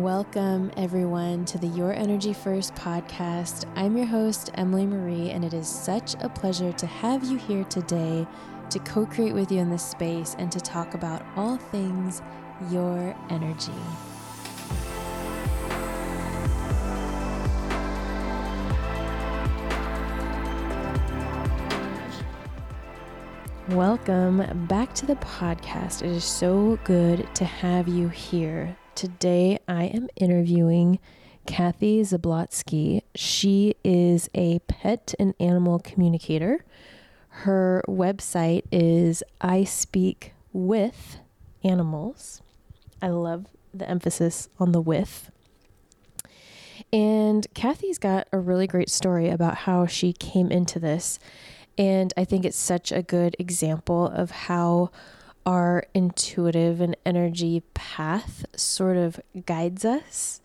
Welcome, everyone, to the Your Energy First podcast. I'm your host, Emily Marie, and it is such a pleasure to have you here today to co create with you in this space and to talk about all things your energy. Welcome back to the podcast. It is so good to have you here. Today I am interviewing Kathy Zablotzky. She is a pet and animal communicator. Her website is I Speak With Animals. I love the emphasis on the with. And Kathy's got a really great story about how she came into this. And I think it's such a good example of how our intuitive and energy path sort of guides us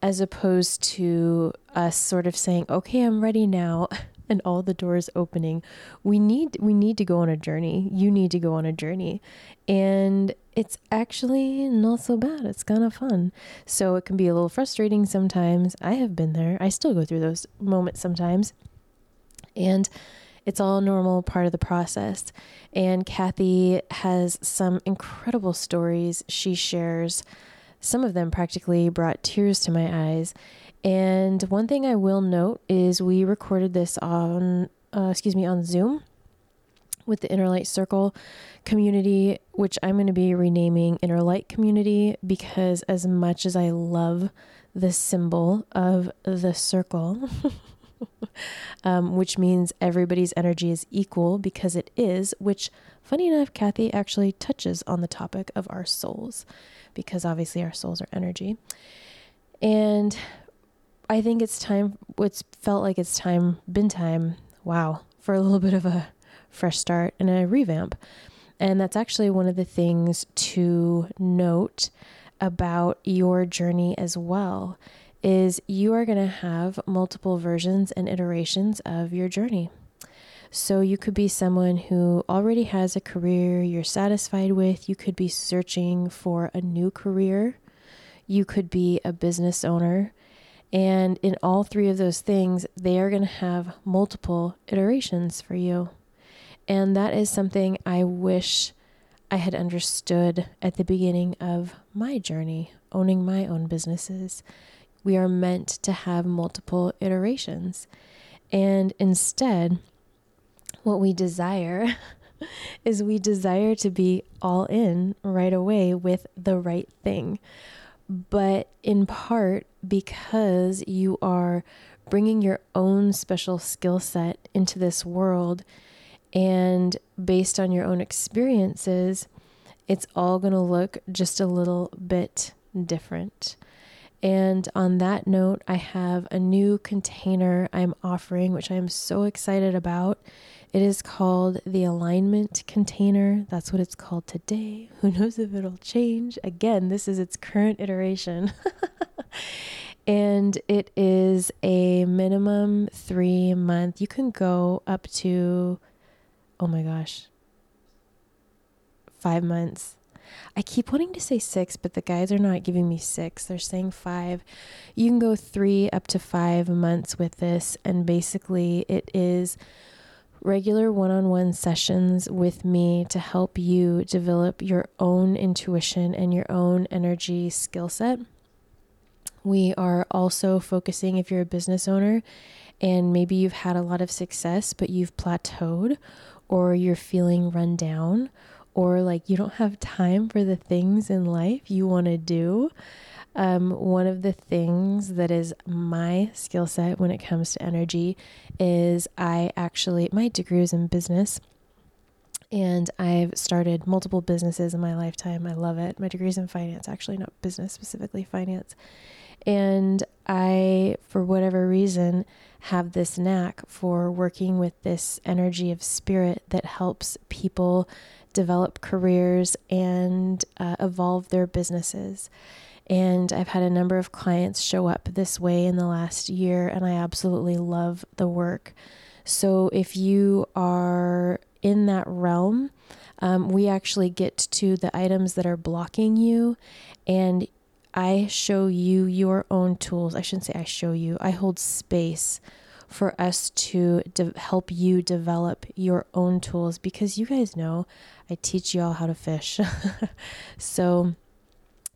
as opposed to us sort of saying okay i'm ready now and all the doors opening. We need we need to go on a journey. You need to go on a journey. And it's actually not so bad. It's kind of fun. So it can be a little frustrating sometimes. I have been there. I still go through those moments sometimes. And it's all normal part of the process. And Kathy has some incredible stories she shares. Some of them practically brought tears to my eyes. And one thing I will note is we recorded this on, uh, excuse me, on Zoom with the Inner Light Circle community, which I'm going to be renaming Inner Light Community because as much as I love the symbol of the circle, um, which means everybody's energy is equal because it is, which, funny enough, Kathy actually touches on the topic of our souls because obviously our souls are energy. And I think it's time, it's felt like it's time, been time, wow, for a little bit of a fresh start and a revamp. And that's actually one of the things to note about your journey as well is you are going to have multiple versions and iterations of your journey. So you could be someone who already has a career you're satisfied with. You could be searching for a new career. You could be a business owner. And in all three of those things, they are going to have multiple iterations for you. And that is something I wish I had understood at the beginning of my journey, owning my own businesses we are meant to have multiple iterations. And instead, what we desire is we desire to be all in right away with the right thing. But in part because you are bringing your own special skill set into this world, and based on your own experiences, it's all going to look just a little bit different. And on that note, I have a new container I'm offering, which I am so excited about. It is called the alignment container. That's what it's called today. Who knows if it'll change? Again, this is its current iteration. and it is a minimum three month. You can go up to, oh my gosh, five months I keep wanting to say six, but the guys are not giving me six. They're saying five. You can go three up to five months with this, and basically, it is regular one on one sessions with me to help you develop your own intuition and your own energy skill set. We are also focusing if you're a business owner and maybe you've had a lot of success, but you've plateaued or you're feeling run down or like you don't have time for the things in life you want to do. Um, one of the things that is my skill set when it comes to energy is I actually, my degree is in business. And I've started multiple businesses in my lifetime. I love it. My degree is in finance, actually, not business, specifically finance. And I, for whatever reason, have this knack for working with this energy of spirit that helps people develop careers and uh, evolve their businesses. And I've had a number of clients show up this way in the last year, and I absolutely love the work. So if you are in that realm, um, we actually get to the items that are blocking you, and I show you your own tools. I shouldn't say I show you, I hold space for us to de- help you develop your own tools because you guys know I teach you all how to fish. so,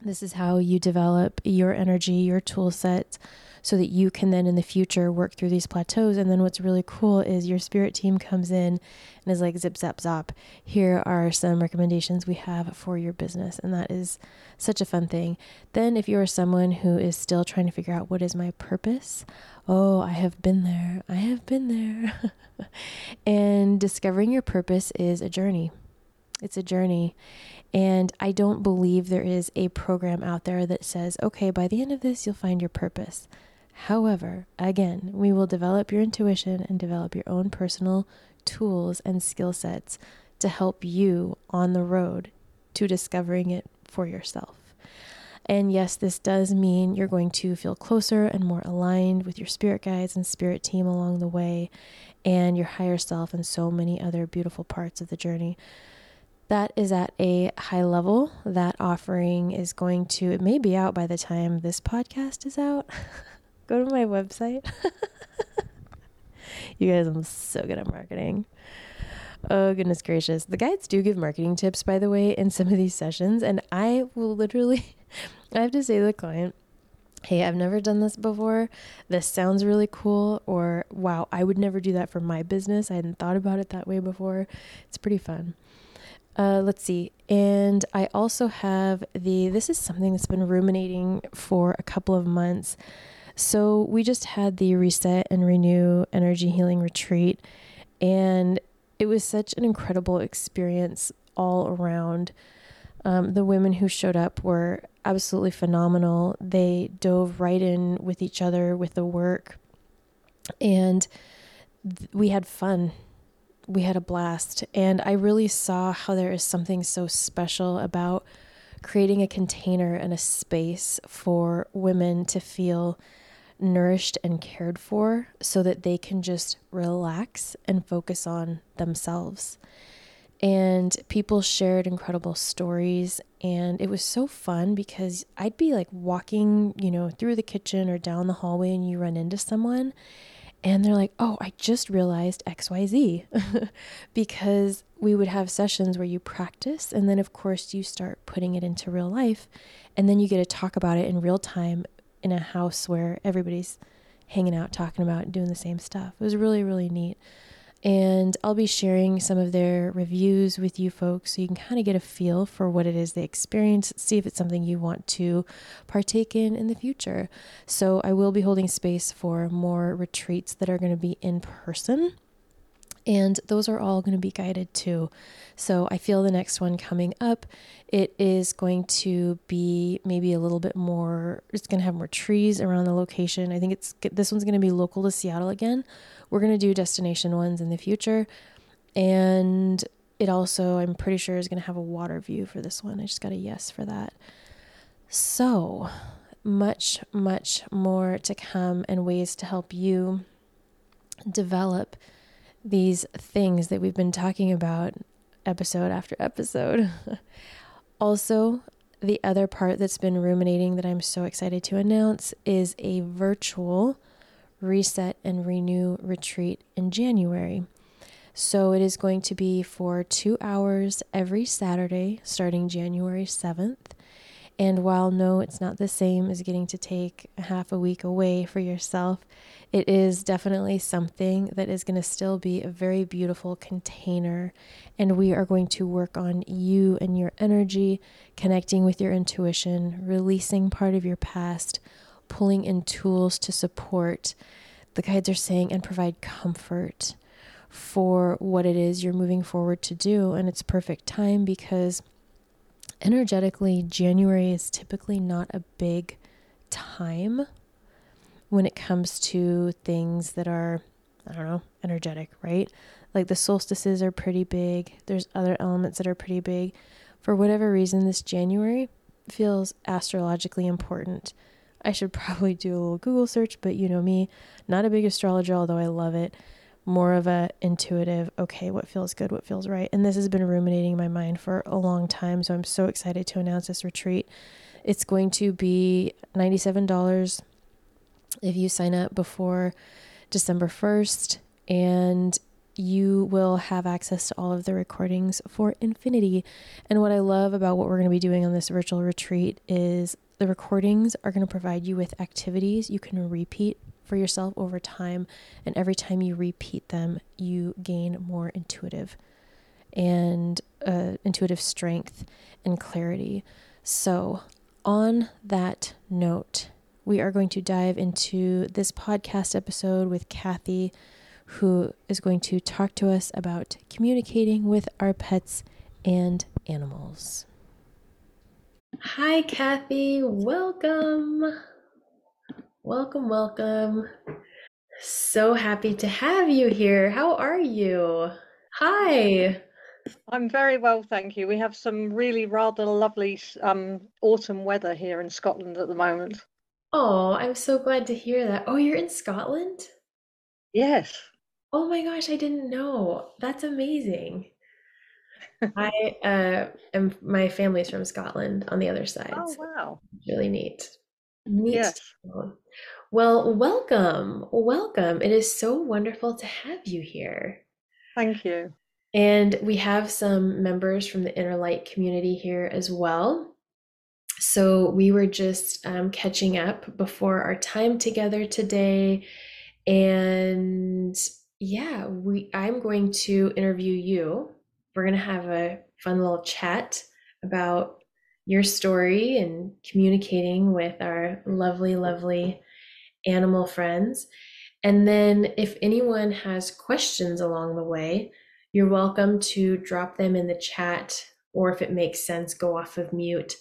this is how you develop your energy, your tool set so that you can then in the future work through these plateaus. And then what's really cool is your spirit team comes in and is like, zip, zap, zop. Here are some recommendations we have for your business. And that is such a fun thing. Then, if you're someone who is still trying to figure out what is my purpose, oh, I have been there. I have been there. and discovering your purpose is a journey. It's a journey. And I don't believe there is a program out there that says, okay, by the end of this, you'll find your purpose. However, again, we will develop your intuition and develop your own personal tools and skill sets to help you on the road to discovering it for yourself. And yes, this does mean you're going to feel closer and more aligned with your spirit guides and spirit team along the way, and your higher self, and so many other beautiful parts of the journey. That is at a high level. That offering is going to, it may be out by the time this podcast is out. Go to my website. you guys, I'm so good at marketing. Oh, goodness gracious. The guides do give marketing tips, by the way, in some of these sessions. And I will literally, I have to say to the client, hey, I've never done this before. This sounds really cool. Or, wow, I would never do that for my business. I hadn't thought about it that way before. It's pretty fun. Uh, let's see. And I also have the, this is something that's been ruminating for a couple of months. So we just had the Reset and Renew Energy Healing Retreat, and it was such an incredible experience all around. Um, the women who showed up were absolutely phenomenal. They dove right in with each other with the work, and th- we had fun. We had a blast. And I really saw how there is something so special about creating a container and a space for women to feel nourished and cared for so that they can just relax and focus on themselves. And people shared incredible stories, and it was so fun because I'd be like walking, you know, through the kitchen or down the hallway, and you run into someone, and they're like, Oh, I just realized XYZ. because we would have sessions where you practice, and then, of course, you start putting it into real life, and then you get to talk about it in real time in a house where everybody's hanging out, talking about, doing the same stuff. It was really, really neat. And I'll be sharing some of their reviews with you folks so you can kind of get a feel for what it is they experience, see if it's something you want to partake in in the future. So, I will be holding space for more retreats that are going to be in person. And those are all going to be guided too. So I feel the next one coming up, it is going to be maybe a little bit more, it's going to have more trees around the location. I think it's this one's going to be local to Seattle again. We're going to do destination ones in the future. And it also, I'm pretty sure, is going to have a water view for this one. I just got a yes for that. So, much, much more to come and ways to help you develop these things that we've been talking about episode after episode. also, the other part that's been ruminating that I'm so excited to announce is a virtual reset and renew retreat in January. So it is going to be for two hours every Saturday starting January 7th. And while no, it's not the same as getting to take a half a week away for yourself, it is definitely something that is going to still be a very beautiful container. And we are going to work on you and your energy, connecting with your intuition, releasing part of your past, pulling in tools to support. The guides are saying and provide comfort for what it is you're moving forward to do. And it's perfect time because energetically, January is typically not a big time when it comes to things that are, I don't know, energetic, right? Like the solstices are pretty big. There's other elements that are pretty big. For whatever reason, this January feels astrologically important. I should probably do a little Google search, but you know me, not a big astrologer, although I love it. more of a intuitive, okay, what feels good, what feels right. And this has been ruminating in my mind for a long time. So I'm so excited to announce this retreat. It's going to be $97 if you sign up before December 1st. And you will have access to all of the recordings for infinity. And what I love about what we're going to be doing on this virtual retreat is the recordings are going to provide you with activities you can repeat for yourself over time. And every time you repeat them, you gain more intuitive and uh, intuitive strength and clarity. So, on that note, we are going to dive into this podcast episode with Kathy, who is going to talk to us about communicating with our pets and animals. Hi, Kathy. Welcome. Welcome, welcome. So happy to have you here. How are you? Hi. I'm very well, thank you. We have some really rather lovely um, autumn weather here in Scotland at the moment. Oh, I'm so glad to hear that. Oh, you're in Scotland? Yes. Oh my gosh, I didn't know. That's amazing. I uh am my family's from Scotland on the other side. Oh wow. Really neat. Neat. Yes. Well, welcome. Welcome. It is so wonderful to have you here. Thank you. And we have some members from the Inner Light community here as well. So we were just um, catching up before our time together today. And yeah, we I'm going to interview you. We're going to have a fun little chat about your story and communicating with our lovely, lovely animal friends. And then, if anyone has questions along the way, you're welcome to drop them in the chat, or if it makes sense, go off of mute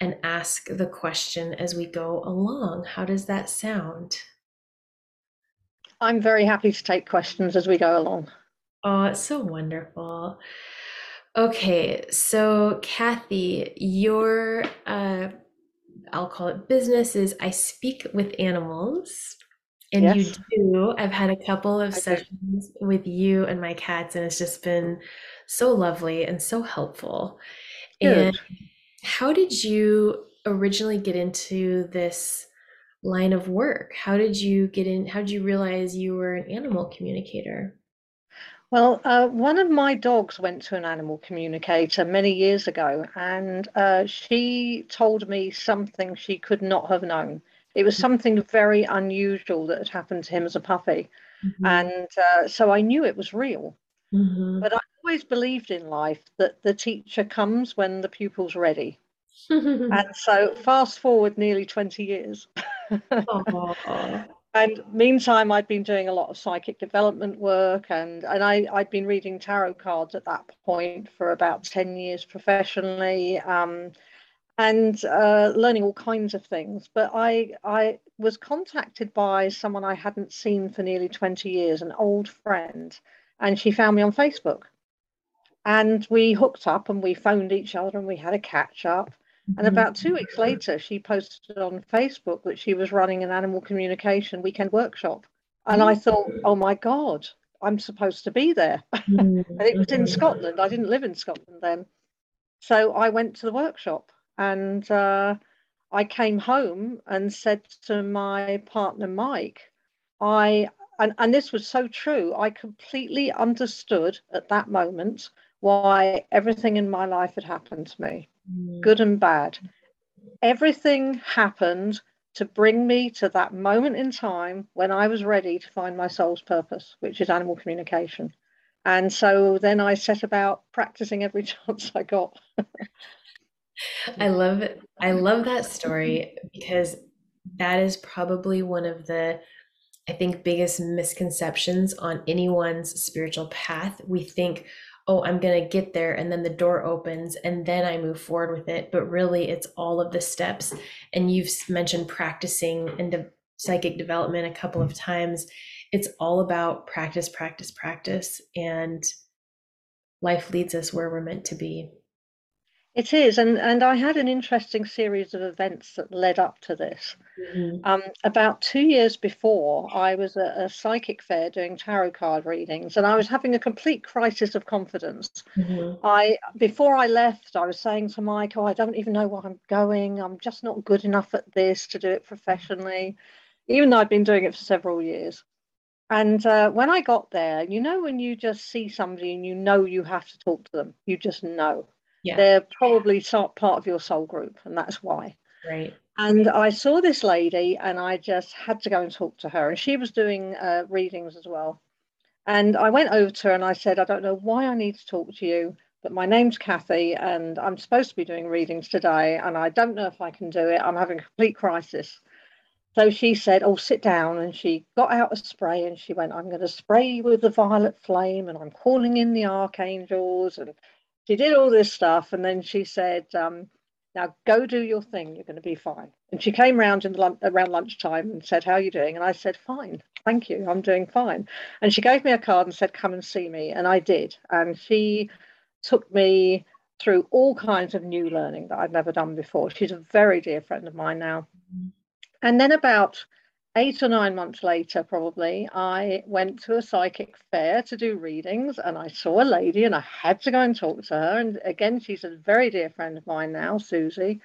and ask the question as we go along. How does that sound? I'm very happy to take questions as we go along. Oh, it's so wonderful. Okay, so Kathy, your uh, I'll call it business is I speak with animals. And yes. you do. I've had a couple of I sessions do. with you and my cats, and it's just been so lovely and so helpful. Good. And how did you originally get into this line of work? How did you get in? How did you realize you were an animal communicator? Well, uh, one of my dogs went to an animal communicator many years ago, and uh, she told me something she could not have known. It was something very unusual that had happened to him as a puppy. Mm-hmm. And uh, so I knew it was real. Mm-hmm. But I always believed in life that the teacher comes when the pupil's ready. and so fast forward nearly 20 years. And meantime, I'd been doing a lot of psychic development work, and and I I'd been reading tarot cards at that point for about ten years professionally, um, and uh, learning all kinds of things. But I I was contacted by someone I hadn't seen for nearly twenty years, an old friend, and she found me on Facebook, and we hooked up and we phoned each other and we had a catch up. And mm-hmm. about two weeks later, she posted on Facebook that she was running an animal communication weekend workshop. And I thought, oh my God, I'm supposed to be there. and it was in Scotland. I didn't live in Scotland then. So I went to the workshop and uh, I came home and said to my partner, Mike, I, and, and this was so true, I completely understood at that moment why everything in my life had happened to me good and bad. Everything happened to bring me to that moment in time when I was ready to find my soul's purpose, which is animal communication. And so then I set about practicing every chance I got. I love. I love that story because that is probably one of the I think biggest misconceptions on anyone's spiritual path. We think, oh, I'm going to get there. And then the door opens and then I move forward with it. But really, it's all of the steps. And you've mentioned practicing and de- psychic development a couple of times. It's all about practice, practice, practice. And life leads us where we're meant to be. It is, and and I had an interesting series of events that led up to this. Mm-hmm. Um, about two years before, I was at a psychic fair doing tarot card readings, and I was having a complete crisis of confidence. Mm-hmm. I before I left, I was saying to Michael, "I don't even know where I'm going. I'm just not good enough at this to do it professionally, even though I'd been doing it for several years." And uh, when I got there, you know, when you just see somebody and you know you have to talk to them, you just know yeah. they're probably part of your soul group, and that's why. Right. And I saw this lady, and I just had to go and talk to her, and she was doing uh, readings as well. And I went over to her and I said, I don't know why I need to talk to you, but my name's Kathy, and I'm supposed to be doing readings today, and I don't know if I can do it. I'm having a complete crisis. So she said, Oh, sit down. And she got out a spray and she went, I'm going to spray you with the violet flame and I'm calling in the archangels. And she did all this stuff. And then she said, um, Now go do your thing. You're going to be fine. And she came round in the, around lunchtime and said, How are you doing? And I said, Fine. Thank you. I'm doing fine. And she gave me a card and said, Come and see me. And I did. And she took me through all kinds of new learning that I'd never done before. She's a very dear friend of mine now. Mm-hmm. And then about eight or nine months later, probably, I went to a psychic fair to do readings and I saw a lady and I had to go and talk to her. And again, she's a very dear friend of mine now, Susie.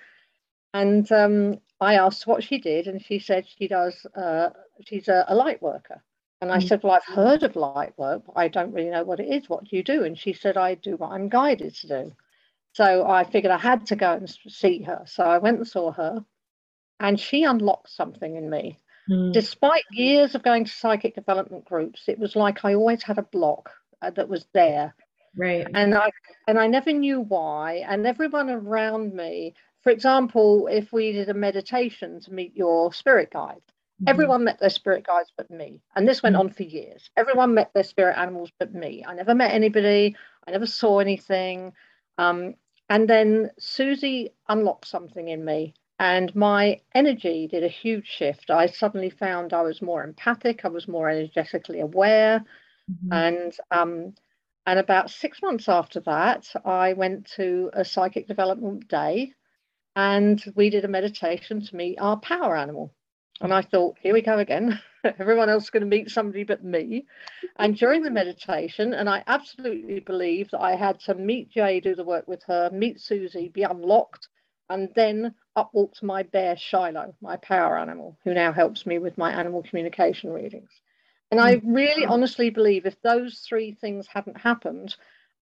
And um, I asked what she did, and she said she does, uh, she's a, a, light worker. And I mm. said, Well, I've heard of light work, but I don't really know what it is. What do you do? And she said, I do what I'm guided to do. So I figured I had to go and see her. So I went and saw her and she unlocked something in me. Mm. Despite years of going to psychic development groups, it was like I always had a block uh, that was there. Right. And I and I never knew why. And everyone around me, for example, if we did a meditation to meet your spirit guide, mm-hmm. everyone met their spirit guides but me. And this went mm-hmm. on for years. Everyone met their spirit animals but me. I never met anybody. I never saw anything. Um, and then Susie unlocked something in me and my energy did a huge shift. I suddenly found I was more empathic, I was more energetically aware, mm-hmm. and um, and about six months after that, I went to a psychic development day, and we did a meditation to meet our power animal. And I thought, here we go again. Everyone else is going to meet somebody but me. And during the meditation, and I absolutely believe that I had to meet Jay, do the work with her, meet Susie, be unlocked, and then up walks my bear Shiloh, my power animal, who now helps me with my animal communication readings. And I hmm. really honestly believe if those three things hadn't happened,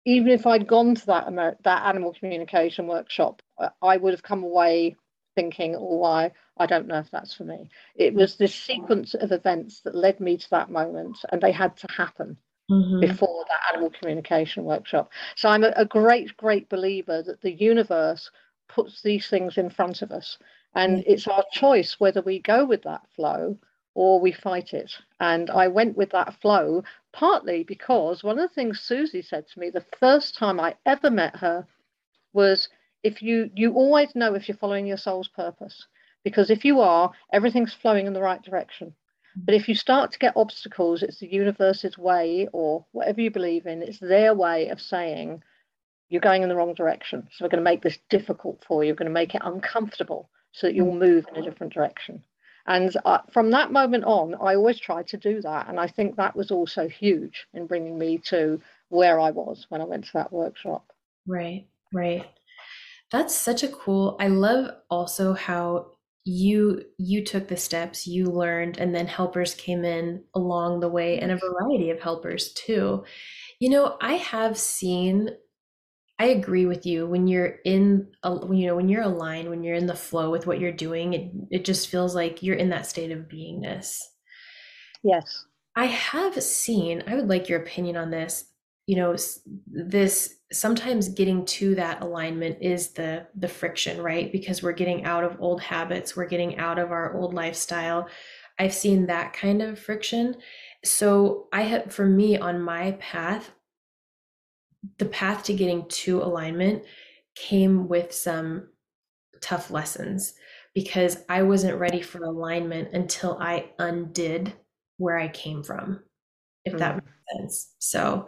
even if I'd gone to that Amer- that animal communication workshop, I would have come away thinking, "Oh, I I don't know if that's for me." It was this sequence of events that led me to that moment, and they had to happen mm-hmm. before that animal communication workshop. So I'm a, a great, great believer that the universe puts these things in front of us. And it's our choice whether we go with that flow or we fight it. And I went with that flow partly because one of the things Susie said to me the first time I ever met her was if you you always know if you're following your soul's purpose because if you are everything's flowing in the right direction but if you start to get obstacles it's the universe's way or whatever you believe in it's their way of saying you're going in the wrong direction. So we're going to make this difficult for you. We're going to make it uncomfortable so that you'll move in a different direction. And uh, from that moment on, I always tried to do that. And I think that was also huge in bringing me to where I was when I went to that workshop. Right, right. That's such a cool. I love also how you you took the steps you learned and then helpers came in along the way and a variety of helpers too you know i have seen I agree with you. When you're in, a, you know, when you're aligned, when you're in the flow with what you're doing, it it just feels like you're in that state of beingness. Yes. I have seen. I would like your opinion on this. You know, this sometimes getting to that alignment is the the friction, right? Because we're getting out of old habits, we're getting out of our old lifestyle. I've seen that kind of friction. So I have, for me, on my path, the path to getting to alignment came with some tough lessons because I wasn't ready for alignment until I undid where I came from, if mm. that makes sense. So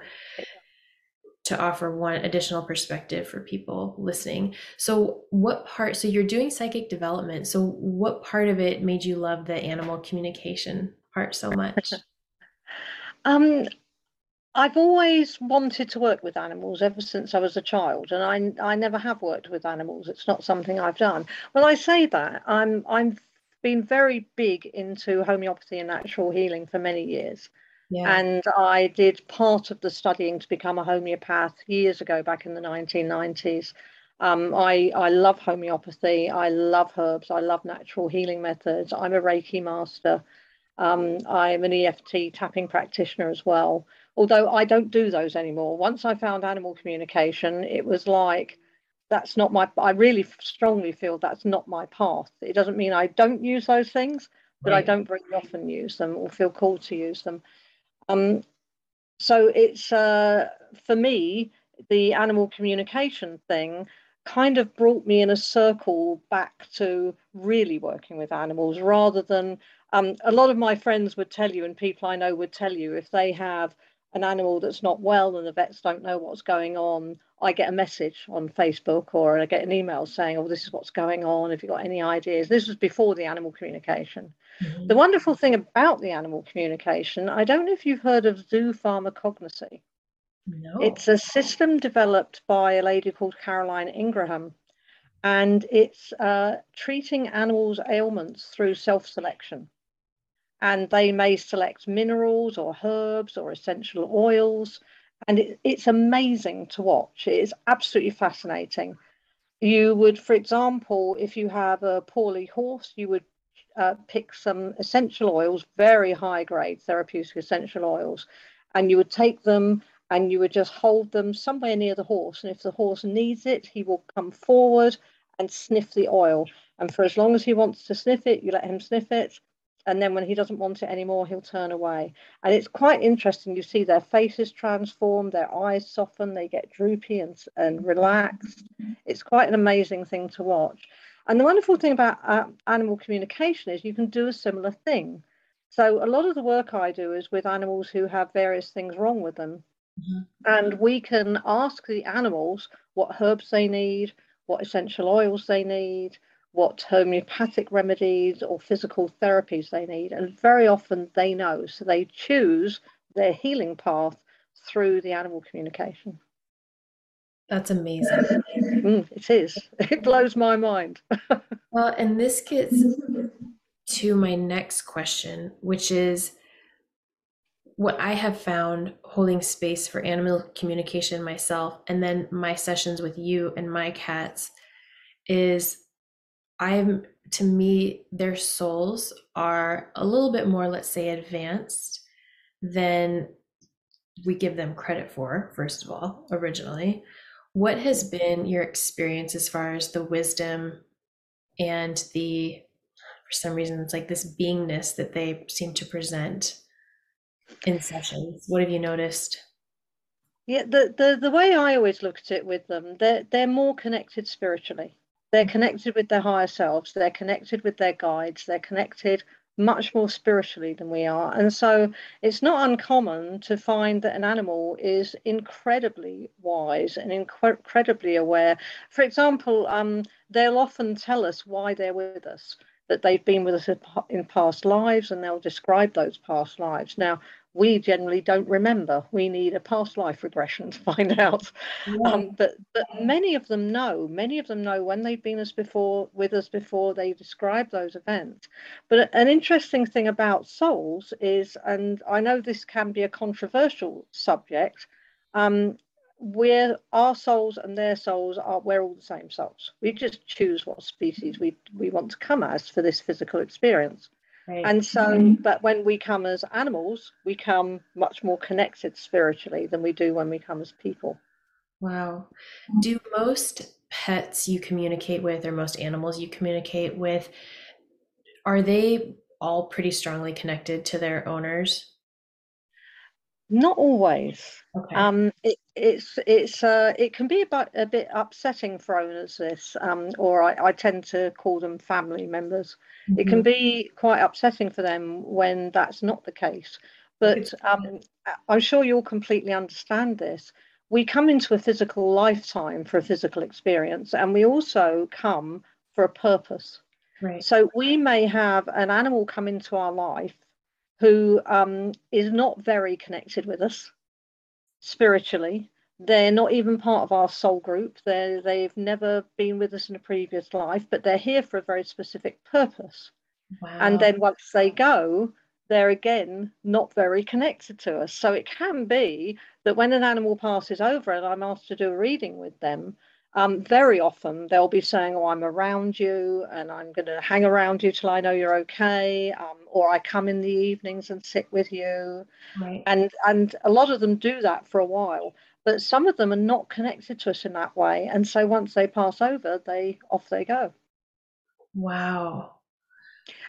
to offer one additional perspective for people listening. So, what part? So, you're doing psychic development. So, what part of it made you love the animal communication part so much? um, I've always wanted to work with animals ever since I was a child, and I I never have worked with animals. It's not something I've done. When I say that, I'm I'm been very big into homeopathy and natural healing for many years. Yeah. And I did part of the studying to become a homeopath years ago, back in the 1990s. Um, I, I love homeopathy. I love herbs. I love natural healing methods. I'm a Reiki master. Um, I'm an EFT tapping practitioner as well although I don't do those anymore. Once I found animal communication, it was like, that's not my, I really strongly feel that's not my path. It doesn't mean I don't use those things, but right. I don't very often use them or feel called to use them. Um, so it's, uh, for me, the animal communication thing kind of brought me in a circle back to really working with animals rather than um, a lot of my friends would tell you and people I know would tell you if they have an animal that's not well and the vets don't know what's going on, I get a message on Facebook or I get an email saying, Oh, this is what's going on. Have you got any ideas? This was before the animal communication. Mm-hmm. The wonderful thing about the animal communication, I don't know if you've heard of zoo pharmacognosy. No. It's a system developed by a lady called Caroline Ingraham, and it's uh, treating animals' ailments through self selection and they may select minerals or herbs or essential oils. And it, it's amazing to watch. It is absolutely fascinating. You would, for example, if you have a poorly horse, you would uh, pick some essential oils, very high grade therapeutic essential oils, and you would take them and you would just hold them somewhere near the horse. And if the horse needs it, he will come forward and sniff the oil. And for as long as he wants to sniff it, you let him sniff it and then when he doesn't want it anymore, he'll turn away. And it's quite interesting. You see their faces transform, their eyes soften, they get droopy and, and relaxed. It's quite an amazing thing to watch. And the wonderful thing about uh, animal communication is you can do a similar thing. So a lot of the work I do is with animals who have various things wrong with them. Mm-hmm. And we can ask the animals what herbs they need, what essential oils they need, what homeopathic remedies or physical therapies they need. And very often they know. So they choose their healing path through the animal communication. That's amazing. Mm, it is. It blows my mind. well, and this gets to my next question, which is what I have found holding space for animal communication myself, and then my sessions with you and my cats is I'm to me, their souls are a little bit more, let's say, advanced than we give them credit for, first of all, originally. What has been your experience as far as the wisdom and the, for some reason, it's like this beingness that they seem to present in sessions? What have you noticed? Yeah, the, the, the way I always look at it with them, they're, they're more connected spiritually. They're connected with their higher selves, they're connected with their guides, they're connected much more spiritually than we are. And so it's not uncommon to find that an animal is incredibly wise and incredibly aware. For example, um, they'll often tell us why they're with us that they've been with us in past lives and they'll describe those past lives. Now, we generally don't remember. We need a past life regression to find out. Yeah. Um, but but many of them know. Many of them know when they've been us before with us before they describe those events. But an interesting thing about souls is, and I know this can be a controversial subject. Um, we're our souls and their souls are we're all the same souls. We just choose what species we we want to come as for this physical experience. Right. And so, mm-hmm. but when we come as animals, we come much more connected spiritually than we do when we come as people. Wow. Do most pets you communicate with, or most animals you communicate with, are they all pretty strongly connected to their owners? Not always. Okay. Um, it, it's it's uh, it can be about a bit upsetting for owners. This, um, or I, I tend to call them family members. Mm-hmm. It can mm-hmm. be quite upsetting for them when that's not the case. But um, I'm sure you'll completely understand this. we come into a physical lifetime for a physical experience, and we also come for a purpose. Right. So we may have an animal come into our life who um, is not very connected with us spiritually. They're not even part of our soul group. They they've never been with us in a previous life, but they're here for a very specific purpose. Wow. And then once they go, they're again not very connected to us. So it can be that when an animal passes over and I'm asked to do a reading with them, um, very often they'll be saying, Oh, I'm around you and I'm going to hang around you till I know you're okay. Um, or I come in the evenings and sit with you. right. And, and a lot of them do that for a while. But some of them are not connected to us in that way. And so once they pass over, they off they go. Wow.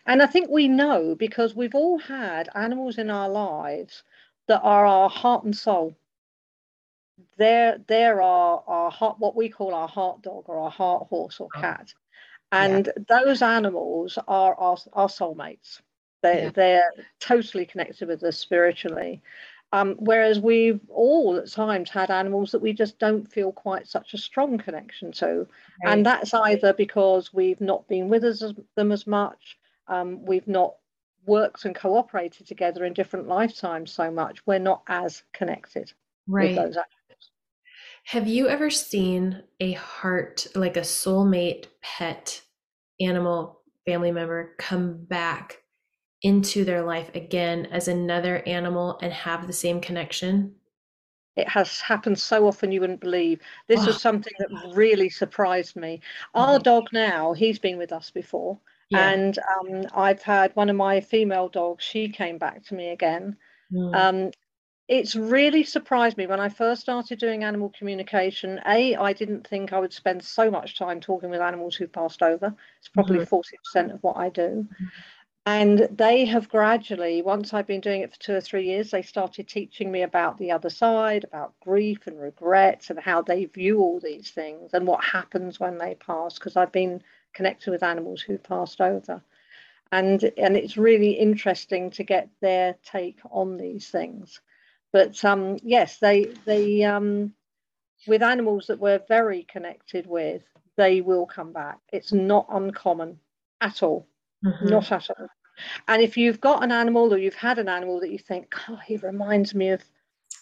And I think we know because we've all had animals in our lives that are our heart and soul. They're, they're our, our heart, what we call our heart dog or our heart horse or Oh. cat. And those animals are our, our soulmates. They're, Yeah. they're totally connected with us spiritually. Um, whereas we've all at times had animals that we just don't feel quite such a strong connection to. Right. And that's either because we've not been with us as, them as much, um, we've not worked and cooperated together in different lifetimes so much, we're not as connected right. with those animals. Have you ever seen a heart, like a soulmate pet animal family member, come back into their life again as another animal and have the same connection? It has happened so often you wouldn't believe. This Oh. was something that really surprised me. Our Mhm. dog now, he's been with us before, Yeah. and um, I've had one of my female dogs, she came back to me again. Mm. Um, it's really surprised me when I first started doing animal communication. A, I didn't think I would spend so much time talking with animals who've passed over. It's probably Mhm. 40% of what I do. And they have gradually, once I've been doing it for two or three years, they started teaching me about the other side, about grief and regret, and how they view all these things and what happens when they pass. Because I've been connected with animals who've passed over, and and it's really interesting to get their take on these things. But um, yes, they they um, with animals that we're very connected with, they will come back. It's not uncommon at all Mhm. not at all. And if you've got an animal or you've had an animal that you think, God, he reminds me of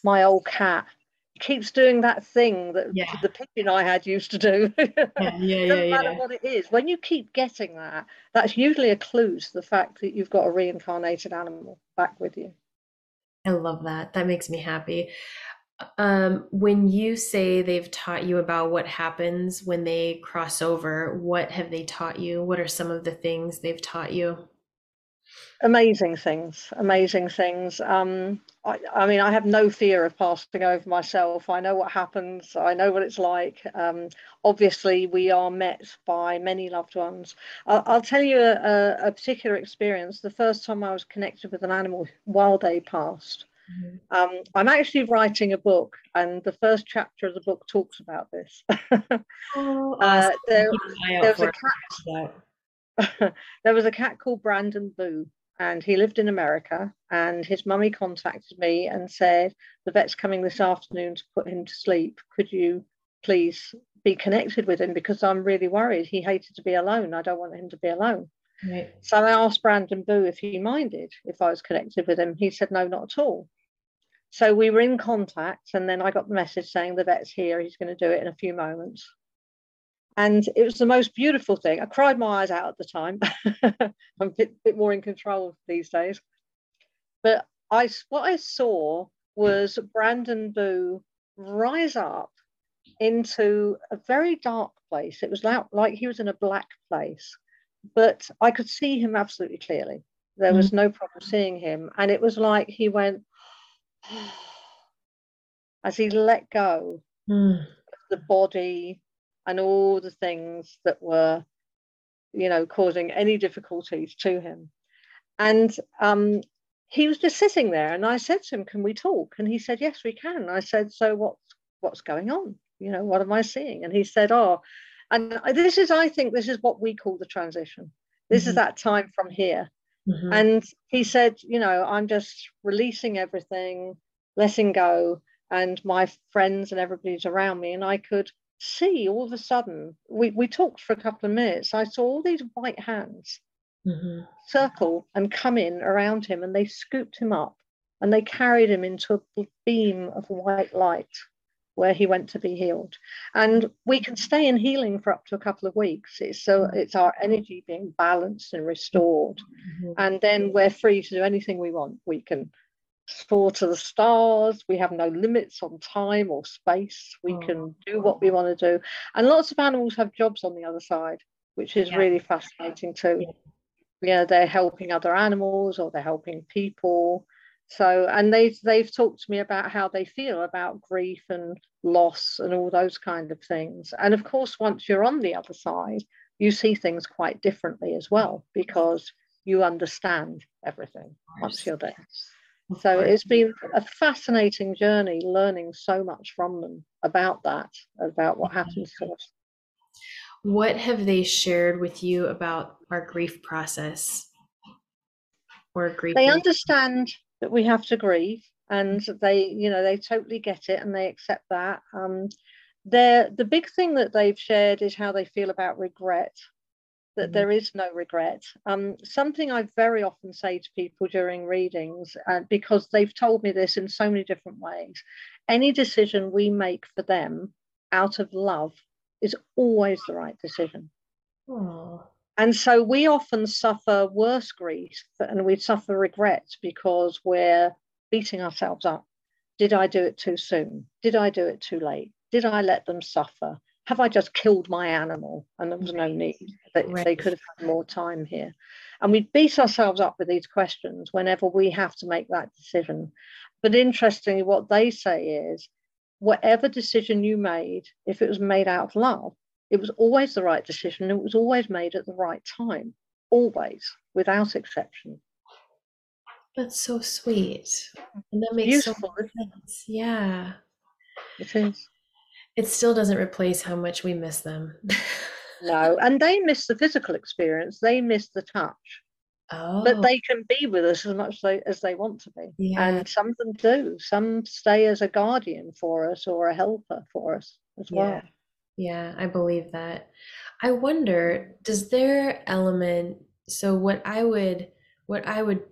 my old cat. He keeps doing that thing that Yeah. the pigeon I had used to do. Yeah, yeah, yeah, Doesn't matter yeah. what it is. When you keep getting that, that's usually a clue to the fact that you've got a reincarnated animal back with you. I love that. That makes me happy. Um, when you say they've taught you about what happens when they cross over, what have they taught you? What are some of the things they've taught you? Amazing things, amazing things. Um, I, I mean, I have no fear of passing over myself. I know what happens. I know what it's like. Um, obviously, we are met by many loved ones. I'll, I'll tell you a, a, a particular experience. The first time I was connected with an animal while they passed. Um, I'm actually writing a book, and the first chapter of the book talks about this. Oh, Uh, there, Keep an eye out there was a cat there was a cat called Brandon Boo, and he lived in America. And his mummy contacted me and said, The vet's coming this afternoon to put him to sleep. Could you please be connected with him? Because I'm really worried. He hated to be alone. I don't want him to be alone. Right. So I asked Brandon Boo if he minded if I was connected with him. He said, No, not at all. So we were in contact, and then I got the message saying the vet's here. He's going to do it in a few moments. And it was the most beautiful thing. I cried my eyes out at the time. I'm a bit, bit more in control these days. But I, what I saw was Brandon Boo rise up into a very dark place. It was like, like he was in a black place, but I could see him absolutely clearly. There was no problem seeing him. And it was like he went, as he let go Mm. the body and all the things that were, you know, causing any difficulties to him. And um, he was just sitting there, and I said to him, "Can we talk?" And he said, "Yes, we can." I said, "So what's what's going on? You know, what am I seeing?" And he said, "Oh." And this is, I think, this is what we call the transition. This Mhm. is that time from here. Mhm. And he said, you know, I'm just releasing everything, letting go. and my friends and everybody's around me, and I could see all of a sudden, we, we talked for a couple of minutes. I saw all these white hands mm-hmm. circle and come in around him, and they scooped him up and they carried him into a beam of white light where he went to be healed. And we can stay in healing for up to a couple of weeks. It's so mm-hmm. it's our energy being balanced and restored. Mm-hmm. And then we're free to do anything we want. We can soar to the stars. We have no limits on time or space. We oh. can do what we want to do. And lots of animals have jobs on the other side, which is yeah. really fascinating too. Yeah. yeah, they're helping other animals or they're helping people so and they've they've talked to me about how they feel about grief and loss and all those kind of things and of course once you're on the other side you see things quite differently as well because you understand everything once you're there so it's been a fascinating journey learning so much from them about that about what happens to us. What have they shared with you about our grief process? Or grief they understand that we have to grieve and they you know they totally get it and they accept that. Um the big thing that they've shared is how they feel about regret that mm-hmm. there is no regret um something i very often say to people during readings uh, because they've told me this in so many different ways any decision we make for them out of love is always the right decision Aww. And so we often suffer worse grief and we suffer regret because we're beating ourselves up. Did I do it too soon? Did I do it too late? Did I let them suffer? Have I just killed my animal and there was no need? That right. they could have had more time here. And we beat ourselves up with these questions whenever we have to make that decision. But interestingly, what they say is whatever decision you made, if it was made out of love, it was always the right decision. It was always made at the right time, always, without exception. That's so sweet. And that makes Beautiful, so sense. Yeah. It is. It still doesn't replace how much we miss them. no, and they miss the physical experience, they miss the touch. Oh. But they can be with us as much as they, as they want to be. Yeah. And some of them do. Some stay as a guardian for us or a helper for us as well. Yeah. Yeah, I believe that. I wonder, does their element, so what I would what I would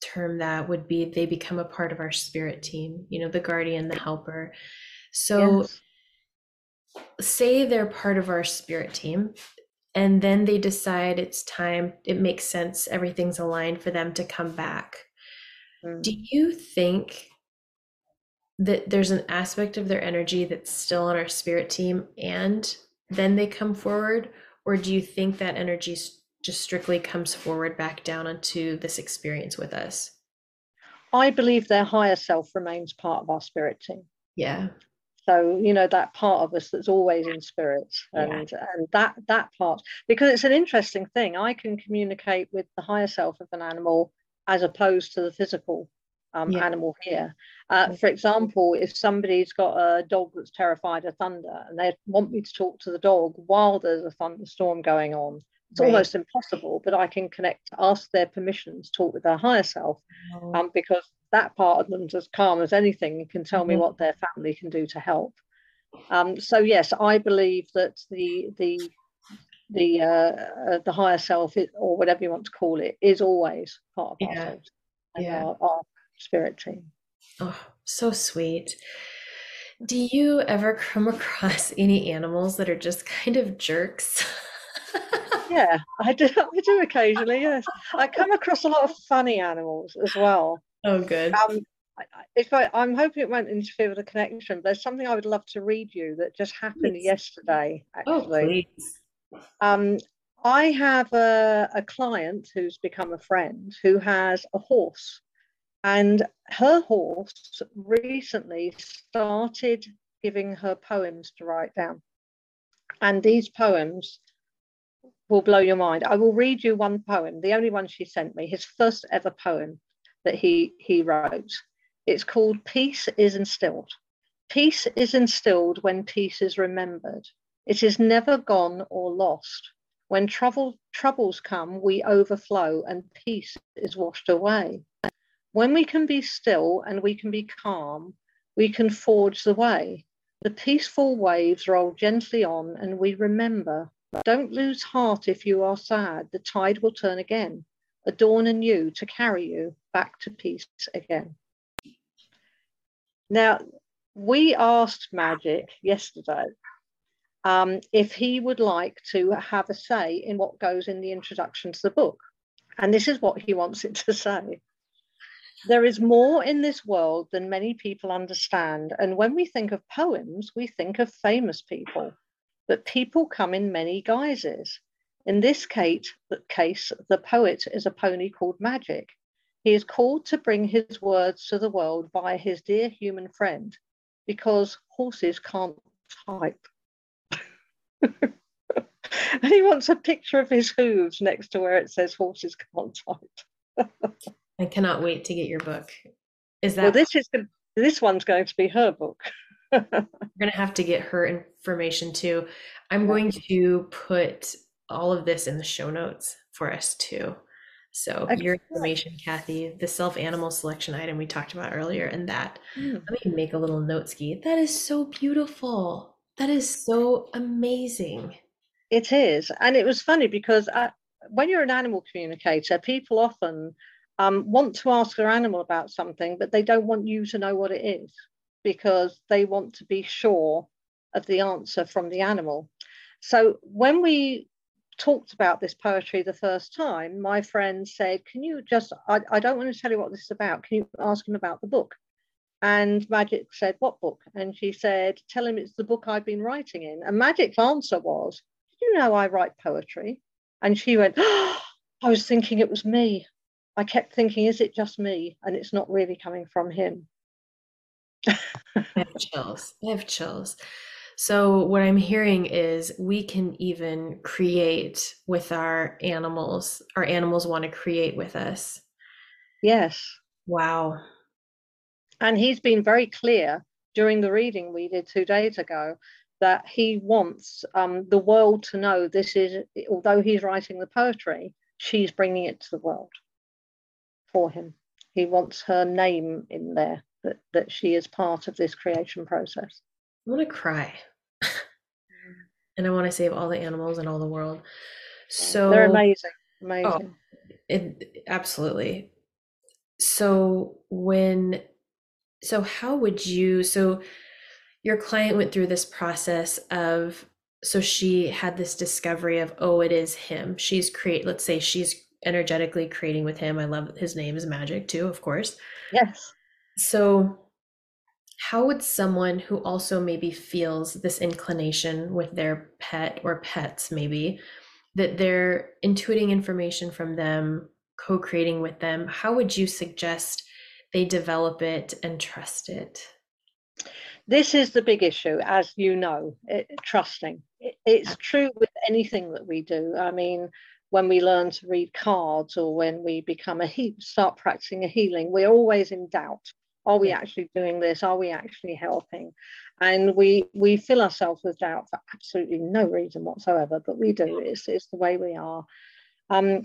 term that would be they become a part of our spirit team, you know, the guardian, the helper. So yes. Say they're part of our spirit team and then they decide it's time, it makes sense, everything's aligned for them to come back. Mm. Do you think that there's an aspect of their energy that's still on our spirit team and then they come forward or do you think that energy just strictly comes forward back down onto this experience with us i believe their higher self remains part of our spirit team yeah so you know that part of us that's always in spirit and yeah. and that that part because it's an interesting thing i can communicate with the higher self of an animal as opposed to the physical um, yeah. animal here. Uh, for example, if somebody's got a dog that's terrified of thunder and they want me to talk to the dog while there's a thunderstorm going on, it's right. almost impossible, but I can connect, ask their permission to talk with their higher self oh. um, because that part of them's as calm as anything and can tell mm-hmm. me what their family can do to help. Um, so yes, I believe that the the the uh, uh, the higher self, is, or whatever you want to call it, is always part of yeah. ourselves and yeah. our, our spirit team. Oh, so sweet. Do you ever come across any animals that are just kind of jerks? yeah, I do. I do occasionally. Yes, I come across a lot of funny animals as well. Oh, good. Um, if I, I'm hoping it won't interfere with the connection, there's something I would love to read you that just happened please. yesterday. Oh, actually, oh, please. Um, I have a, a client who's become a friend who has a horse and her horse recently started giving her poems to write down. And these poems will blow your mind. I will read you one poem, the only one she sent me, his first ever poem that he, he wrote. It's called Peace is Instilled. Peace is instilled when peace is remembered. It is never gone or lost. When trouble, troubles come, we overflow and peace is washed away. When we can be still and we can be calm, we can forge the way. The peaceful waves roll gently on, and we remember don't lose heart if you are sad. The tide will turn again, a dawn anew to carry you back to peace again. Now, we asked Magic yesterday um, if he would like to have a say in what goes in the introduction to the book. And this is what he wants it to say. There is more in this world than many people understand. And when we think of poems, we think of famous people, but people come in many guises. In this case, case, the poet is a pony called Magic. He is called to bring his words to the world by his dear human friend because horses can't type. and he wants a picture of his hooves next to where it says horses can't type. I cannot wait to get your book. Is that well? This is this one's going to be her book. We're gonna have to get her information too. I'm going to put all of this in the show notes for us too. So okay. your information, Kathy, the self animal selection item we talked about earlier, and that. Mm. Let me make a little note ski. That is so beautiful. That is so amazing. It is, and it was funny because I, uh, when you're an animal communicator, people often um, want to ask their animal about something, but they don't want you to know what it is because they want to be sure of the answer from the animal. So when we talked about this poetry the first time, my friend said, Can you just, I, I don't want to tell you what this is about. Can you ask him about the book? And Magic said, What book? And she said, Tell him it's the book I've been writing in. And Magic's answer was, you know I write poetry? And she went, oh, I was thinking it was me. I kept thinking, is it just me? And it's not really coming from him. I have chills. I have chills. So, what I'm hearing is we can even create with our animals. Our animals want to create with us. Yes. Wow. And he's been very clear during the reading we did two days ago that he wants um, the world to know this is, although he's writing the poetry, she's bringing it to the world for him. He wants her name in there, that, that she is part of this creation process. I want to cry. And I want to save all the animals in all the world. So they're amazing. Oh, amazing. Oh, it, absolutely. So when so how would you so your client went through this process of so she had this discovery of oh it is him she's create let's say she's energetically creating with him. I love his name is Magic too, of course. Yes. So, how would someone who also maybe feels this inclination with their pet or pets, maybe that they're intuiting information from them, co creating with them, how would you suggest they develop it and trust it? This is the big issue, as you know, it, trusting. It, it's true with anything that we do. I mean, when we learn to read cards or when we become a he- start practicing a healing, we're always in doubt. Are we actually doing this? Are we actually helping? And we we fill ourselves with doubt for absolutely no reason whatsoever, but we do. It's, it's the way we are. Um,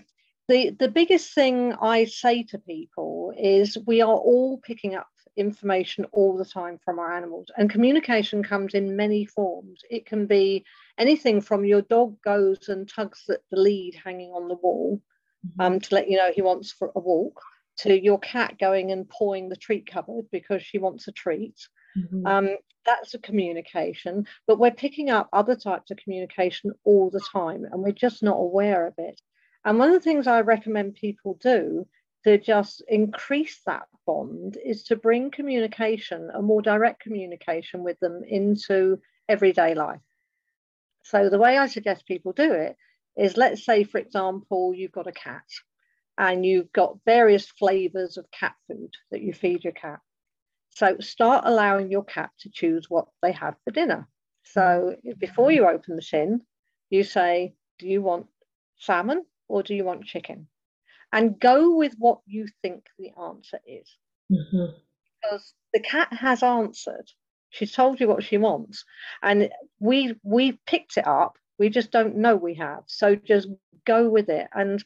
the, the biggest thing I say to people is we are all picking up information all the time from our animals. And communication comes in many forms. It can be anything from your dog goes and tugs at the lead hanging on the wall mm-hmm. um, to let you know he wants for a walk, to your cat going and pawing the treat cupboard because she wants a treat. Mm-hmm. Um, that's a communication, but we're picking up other types of communication all the time and we're just not aware of it. And one of the things I recommend people do to just increase that bond is to bring communication, a more direct communication with them into everyday life. So the way I suggest people do it is let's say, for example, you've got a cat and you've got various flavors of cat food that you feed your cat. So start allowing your cat to choose what they have for dinner. So before you open the tin, you say, Do you want salmon or do you want chicken? and go with what you think the answer is. Mm-hmm. Because the cat has answered. She's told you what she wants. And we we picked it up. We just don't know we have. So just go with it. And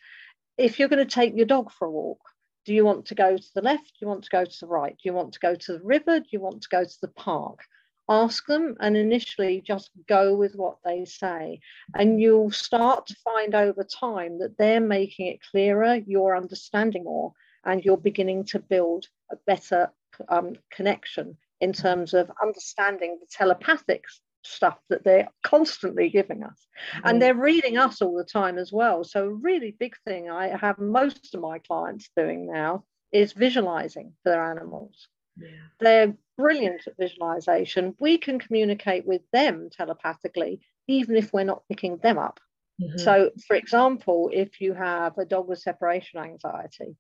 if you're going to take your dog for a walk, Do you want to go to the left? Do you want to go to the right? Do you want to go to the river? Do you want to go to the park? Ask them and initially just go with what they say. And you'll start to find over time that they're making it clearer, you're understanding more, and you're beginning to build a better um, connection in terms of understanding the telepathic stuff that they're constantly giving us. Mm-hmm. And they're reading us all the time as well. So, a really big thing I have most of my clients doing now is visualizing for their animals. Yeah. They're brilliant at visualization. We can communicate with them telepathically, even if we're not picking them up. Mm-hmm. So, for example, if you have a dog with separation anxiety,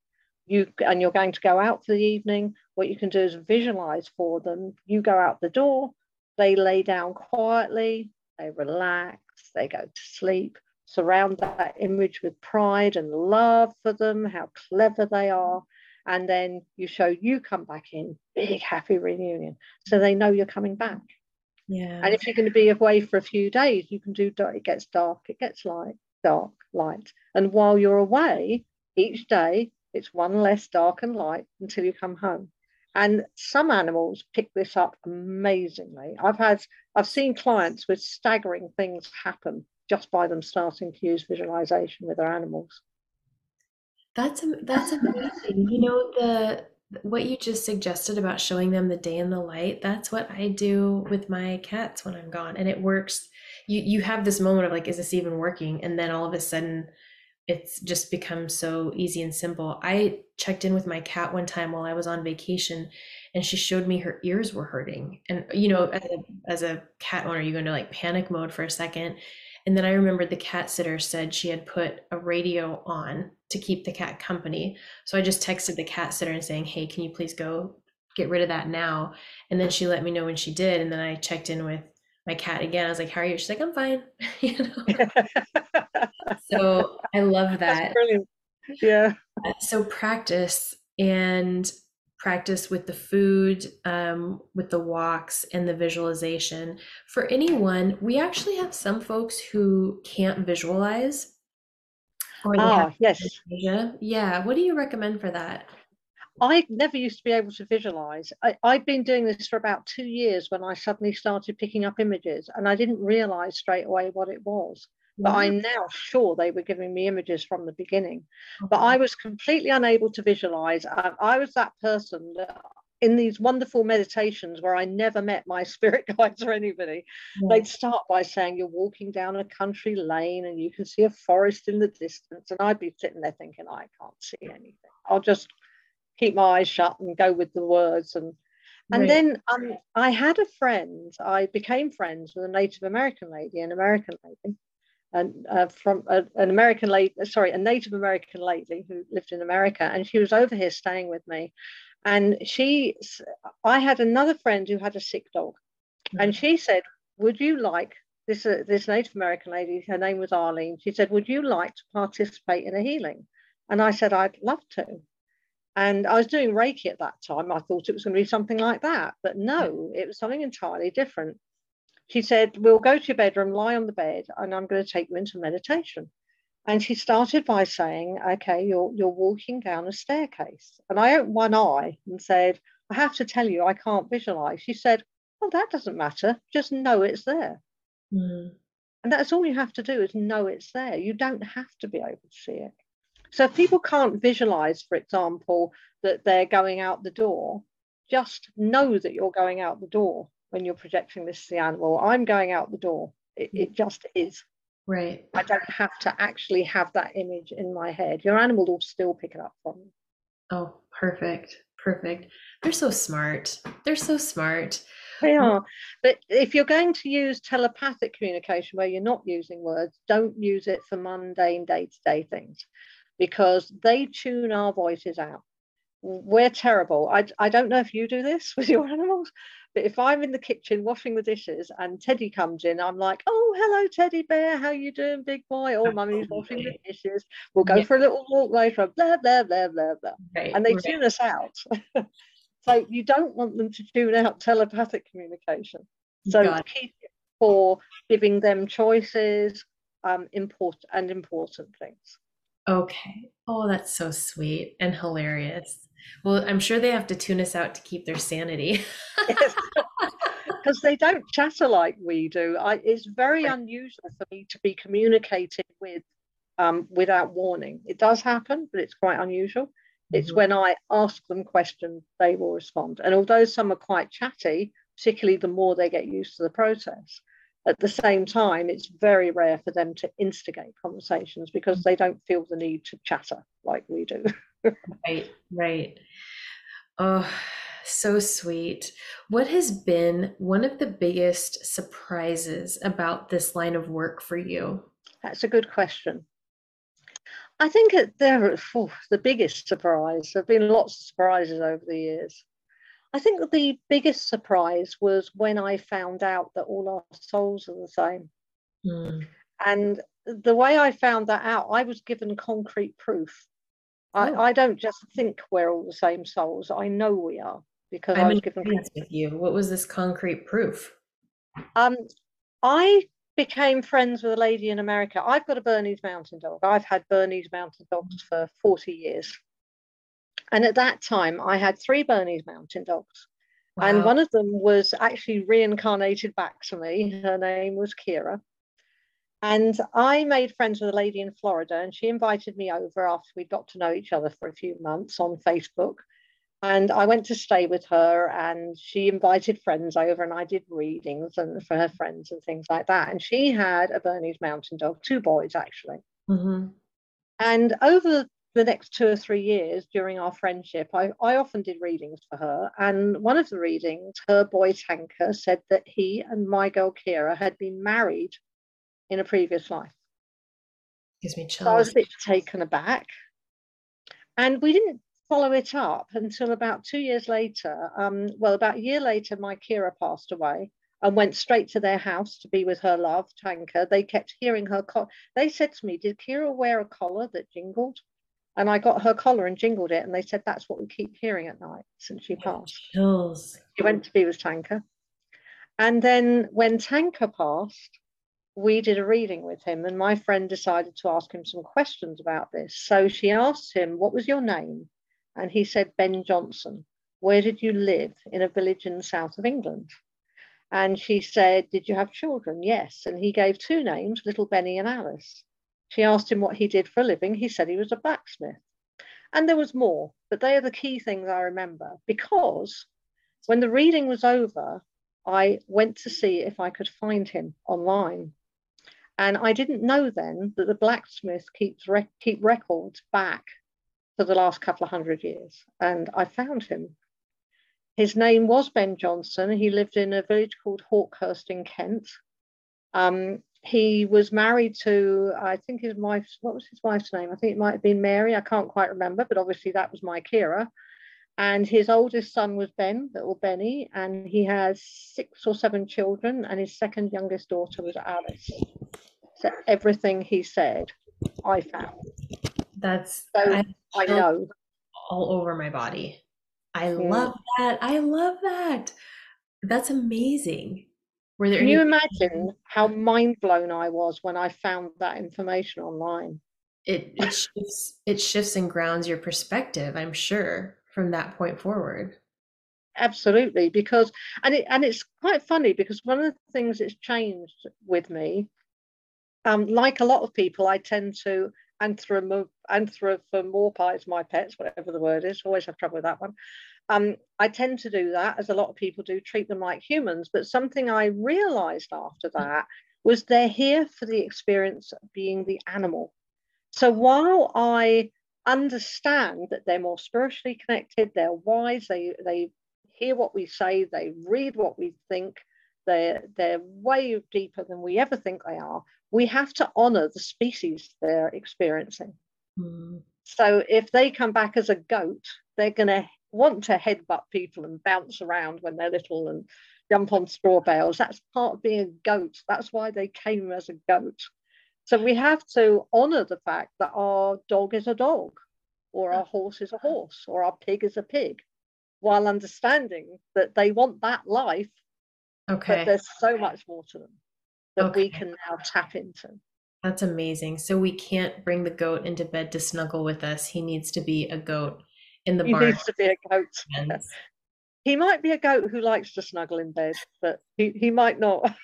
you and you're going to go out for the evening, what you can do is visualize for them. You go out the door, they lay down quietly, they relax, they go to sleep. Surround that image with pride and love for them, how clever they are. And then you show you come back in, big happy reunion. So they know you're coming back. Yeah. And if you're going to be away for a few days, you can do it gets dark, it gets light, dark, light. And while you're away, each day it's one less dark and light until you come home. And some animals pick this up amazingly. I've had, I've seen clients with staggering things happen just by them starting to use visualization with their animals. That's that's amazing. You know the what you just suggested about showing them the day in the light. That's what I do with my cats when I'm gone, and it works. You you have this moment of like, is this even working? And then all of a sudden, it's just become so easy and simple. I checked in with my cat one time while I was on vacation and she showed me her ears were hurting. And you know, as a, as a cat owner, you go into like panic mode for a second. And then I remembered the cat sitter said she had put a radio on to keep the cat company. So I just texted the cat sitter and saying, "Hey, can you please go get rid of that now?" And then she let me know when she did. And then I checked in with my cat again. I was like, "How are you?" She's like, "I'm fine." you know. so I love that. Yeah. So practice and practice with the food, um, with the walks, and the visualization. For anyone, we actually have some folks who can't visualize. Or ah, yes. Yeah. What do you recommend for that? I never used to be able to visualize. I, I'd been doing this for about two years when I suddenly started picking up images, and I didn't realize straight away what it was. But I'm mm-hmm. now sure they were giving me images from the beginning. Okay. But I was completely unable to visualize. I, I was that person that in these wonderful meditations where I never met my spirit guides or anybody, yeah. they'd start by saying, You're walking down a country lane and you can see a forest in the distance. And I'd be sitting there thinking, I can't see anything. I'll just keep my eyes shut and go with the words. And and right. then um, I had a friend, I became friends with a Native American lady, an American lady, and uh, from uh, an American lady, sorry, a Native American lady who lived in America, and she was over here staying with me. And she, I had another friend who had a sick dog, mm-hmm. and she said, "Would you like this? Uh, this Native American lady, her name was Arlene. She said, "Would you like to participate in a healing?" And I said, "I'd love to." And I was doing Reiki at that time. I thought it was going to be something like that, but no, it was something entirely different she said, We'll go to your bedroom, lie on the bed, and I'm going to take you into meditation. And she started by saying, Okay, you're, you're walking down a staircase. And I opened one eye and said, I have to tell you, I can't visualize. She said, Oh, that doesn't matter. Just know it's there. Mm. And that's all you have to do is know it's there. You don't have to be able to see it. So if people can't visualize, for example, that they're going out the door, just know that you're going out the door when you're projecting this to the animal. I'm going out the door. It, it just is. Right. I don't have to actually have that image in my head. Your animal will still pick it up from you. Oh, perfect. Perfect. They're so smart. They're so smart. They are. But if you're going to use telepathic communication where you're not using words, don't use it for mundane day to day things because they tune our voices out. We're terrible. I, I don't know if you do this with your animals, but if I'm in the kitchen washing the dishes and Teddy comes in, I'm like, "Oh, hello, Teddy Bear. How you doing, big boy? Oh, mummy's washing the dishes. We'll go yeah. for a little walk later. Blah blah blah blah blah." Right. And they right. tune us out. so you don't want them to tune out telepathic communication. So keep it for giving them choices, um, important and important things. Okay. Oh, that's so sweet and hilarious. Well, I'm sure they have to tune us out to keep their sanity. Because they don't chatter like we do. I, it's very unusual for me to be communicating with um, without warning. It does happen, but it's quite unusual. Mm-hmm. It's when I ask them questions, they will respond. And although some are quite chatty, particularly the more they get used to the process, at the same time, it's very rare for them to instigate conversations because they don't feel the need to chatter like we do. right, right. Oh, so sweet. What has been one of the biggest surprises about this line of work for you? That's a good question. I think there, oh, the biggest surprise, there have been lots of surprises over the years. I think the biggest surprise was when I found out that all our souls are the same. Mm. And the way I found that out, I was given concrete proof. Oh. I, I don't just think we're all the same souls. I know we are because I'm I was given with you. What was this concrete proof? Um, I became friends with a lady in America. I've got a Bernese Mountain Dog. I've had Bernese Mountain Dogs for 40 years. And at that time, I had three Bernese Mountain Dogs. Wow. And one of them was actually reincarnated back to me. Her name was Kira. And I made friends with a lady in Florida, and she invited me over after we got to know each other for a few months on Facebook. And I went to stay with her, and she invited friends over, and I did readings and for her friends and things like that. And she had a Bernese Mountain Dog, two boys actually. Mm-hmm. And over the next two or three years during our friendship, I, I often did readings for her. And one of the readings, her boy Tanker said that he and my girl Kira had been married in a previous life. Gives me chills. So I was a bit taken aback. And we didn't follow it up until about two years later. Um, well, about a year later, my Kira passed away and went straight to their house to be with her love, Tanker. They kept hearing her. Co- they said to me, Did Kira wear a collar that jingled? And I got her collar and jingled it, and they said that's what we keep hearing at night since she passed. Chills. She went to be with Tanker. And then when Tanker passed, we did a reading with him, and my friend decided to ask him some questions about this. So she asked him, What was your name? And he said, Ben Johnson. Where did you live? In a village in the south of England. And she said, Did you have children? Yes. And he gave two names, Little Benny and Alice. She asked him what he did for a living. He said he was a blacksmith. And there was more, but they are the key things I remember because when the reading was over, I went to see if I could find him online. And I didn't know then that the blacksmith keeps rec- keep records back for the last couple of hundred years. And I found him. His name was Ben Johnson. He lived in a village called Hawkhurst in Kent. Um, he was married to, I think his wife, what was his wife's name? I think it might have been Mary. I can't quite remember, but obviously that was my Kira. And his oldest son was Ben, little Benny, and he has six or seven children, and his second youngest daughter was Alice. So everything he said, I found. That's so I, I know all over my body. I mm. love that. I love that. That's amazing. Were there Can you imagine how mind blown I was when I found that information online? It it shifts it shifts and grounds your perspective, I'm sure, from that point forward. Absolutely, because and it and it's quite funny because one of the things that's changed with me, um, like a lot of people, I tend to anthropomorphize my pets, whatever the word is. Always have trouble with that one. Um, I tend to do that, as a lot of people do, treat them like humans. But something I realized after that was they're here for the experience of being the animal. So while I understand that they're more spiritually connected, they're wise, they, they hear what we say, they read what we think, they're, they're way deeper than we ever think they are, we have to honor the species they're experiencing. Mm. So if they come back as a goat, they're going to want to headbutt people and bounce around when they're little and jump on straw bales. That's part of being a goat. That's why they came as a goat. So we have to honor the fact that our dog is a dog, or our horse is a horse, or our pig is a pig, while understanding that they want that life. Okay. But there's so much more to them that okay. we can now tap into. That's amazing. So we can't bring the goat into bed to snuggle with us. He needs to be a goat in the he barn. He needs to be a goat. He might be a goat who likes to snuggle in bed, but he, he might not.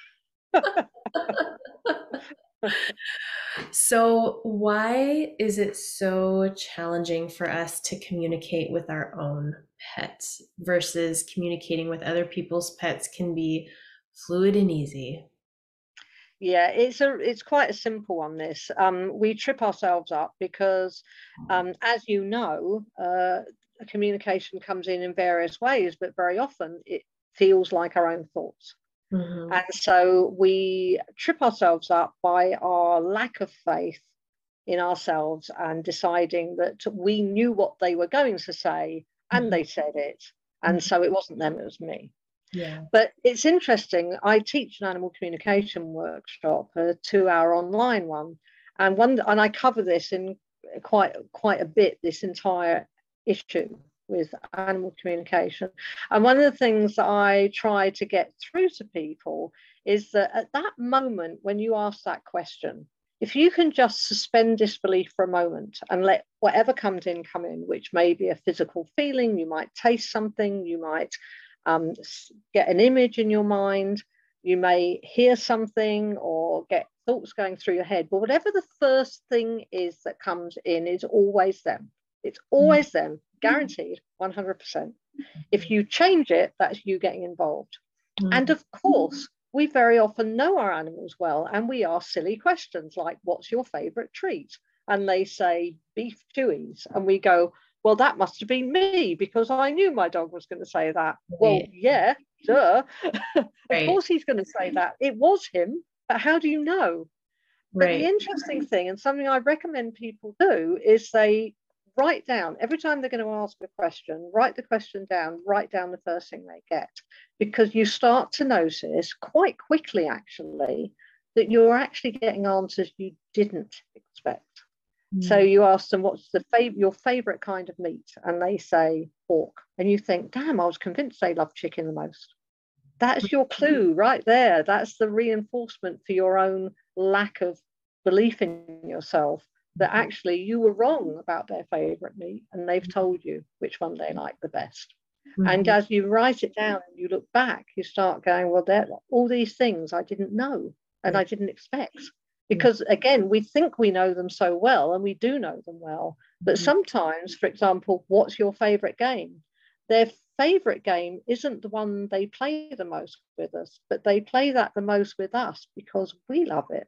so, why is it so challenging for us to communicate with our own pets versus communicating with other people's pets can be fluid and easy? Yeah, it's a it's quite a simple one. This um, we trip ourselves up because, um, as you know, uh, communication comes in in various ways, but very often it feels like our own thoughts. Mm-hmm. And so we trip ourselves up by our lack of faith in ourselves and deciding that we knew what they were going to say and mm-hmm. they said it. And mm-hmm. so it wasn't them, it was me. Yeah. But it's interesting. I teach an animal communication workshop, a two-hour online one, and one and I cover this in quite quite a bit. This entire issue with animal communication. And one of the things that I try to get through to people is that at that moment when you ask that question, if you can just suspend disbelief for a moment and let whatever comes in come in, which may be a physical feeling, you might taste something, you might um, get an image in your mind, you may hear something or get thoughts going through your head, but whatever the first thing is that comes in is always them. It's always them guaranteed 100%. If you change it, that's you getting involved. Mm. And of course, we very often know our animals well and we ask silly questions like, What's your favorite treat? And they say beef chewies. And we go, Well, that must have been me because I knew my dog was going to say that. Well, yeah, duh. of right. course he's going to say that. It was him, but how do you know? Right. But the interesting thing, and something I recommend people do, is they write down every time they're going to ask a question, write the question down, write down the first thing they get, because you start to notice quite quickly, actually, that you're actually getting answers you didn't expect. Mm. So you ask them, "What's the fav- your favorite kind of meat?" and they say pork, and you think, "Damn, I was convinced they love chicken the most." That's your clue right there. That's the reinforcement for your own lack of belief in yourself that mm-hmm. actually you were wrong about their favorite meat and they've mm-hmm. told you which one they like the best. Mm-hmm. And as you write it down and you look back, you start going, well, there all these things I didn't know and I didn't expect. Because again, we think we know them so well and we do know them well. But mm-hmm. sometimes, for example, what's your favorite game? Their favorite game isn't the one they play the most with us, but they play that the most with us because we love it.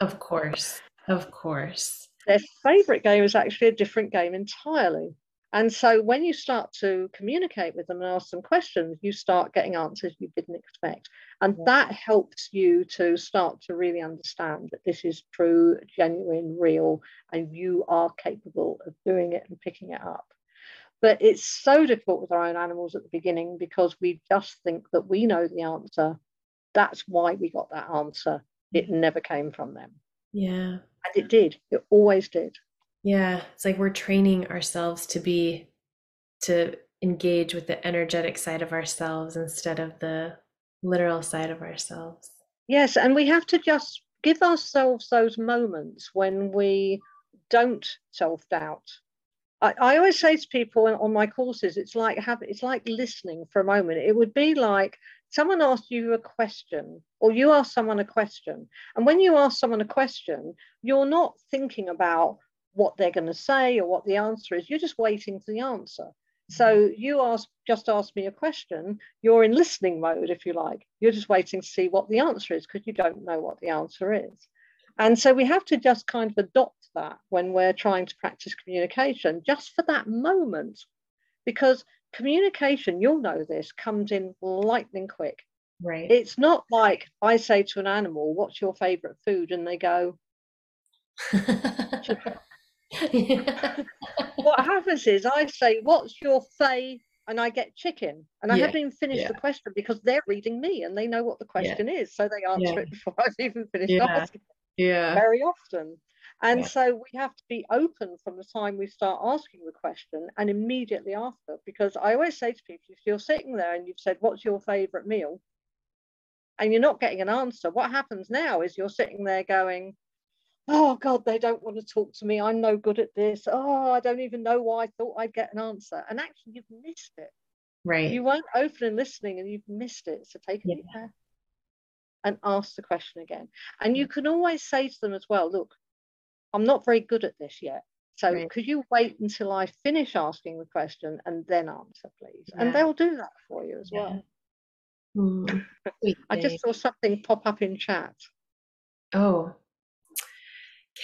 Of course. Of course. Their favorite game is actually a different game entirely. And so when you start to communicate with them and ask them questions, you start getting answers you didn't expect. And yeah. that helps you to start to really understand that this is true, genuine, real, and you are capable of doing it and picking it up. But it's so difficult with our own animals at the beginning because we just think that we know the answer. That's why we got that answer. It mm-hmm. never came from them. Yeah. And it did. It always did. Yeah. It's like we're training ourselves to be, to engage with the energetic side of ourselves instead of the literal side of ourselves. Yes. And we have to just give ourselves those moments when we don't self doubt. I, I always say to people on my courses, it's like have it's like listening for a moment. It would be like someone asks you a question or you ask someone a question and when you ask someone a question you're not thinking about what they're going to say or what the answer is you're just waiting for the answer so mm-hmm. you ask just ask me a question you're in listening mode if you like you're just waiting to see what the answer is because you don't know what the answer is and so we have to just kind of adopt that when we're trying to practice communication just for that moment because communication, you'll know this, comes in lightning quick. Right. It's not like I say to an animal, What's your favorite food? And they go, What happens is I say, What's your fave? And I get chicken. And I yeah. haven't even finished yeah. the question because they're reading me and they know what the question yeah. is. So they answer it before I've even finished asking. Yeah. Very often. And so we have to be open from the time we start asking the question and immediately after. Because I always say to people, if you're sitting there and you've said, What's your favorite meal? and you're not getting an answer, what happens now is you're sitting there going, oh God, they don't want to talk to me. I'm no good at this. Oh, I don't even know why I thought I'd get an answer. And actually, you've missed it. Right. You weren't open and listening and you've missed it. So take a deep breath and ask the question again. And you can always say to them as well, look, I'm not very good at this yet. So right. could you wait until I finish asking the question and then answer, please? Yeah. And they'll do that for you as yeah. well. Mm, I just saw something pop up in chat. Oh,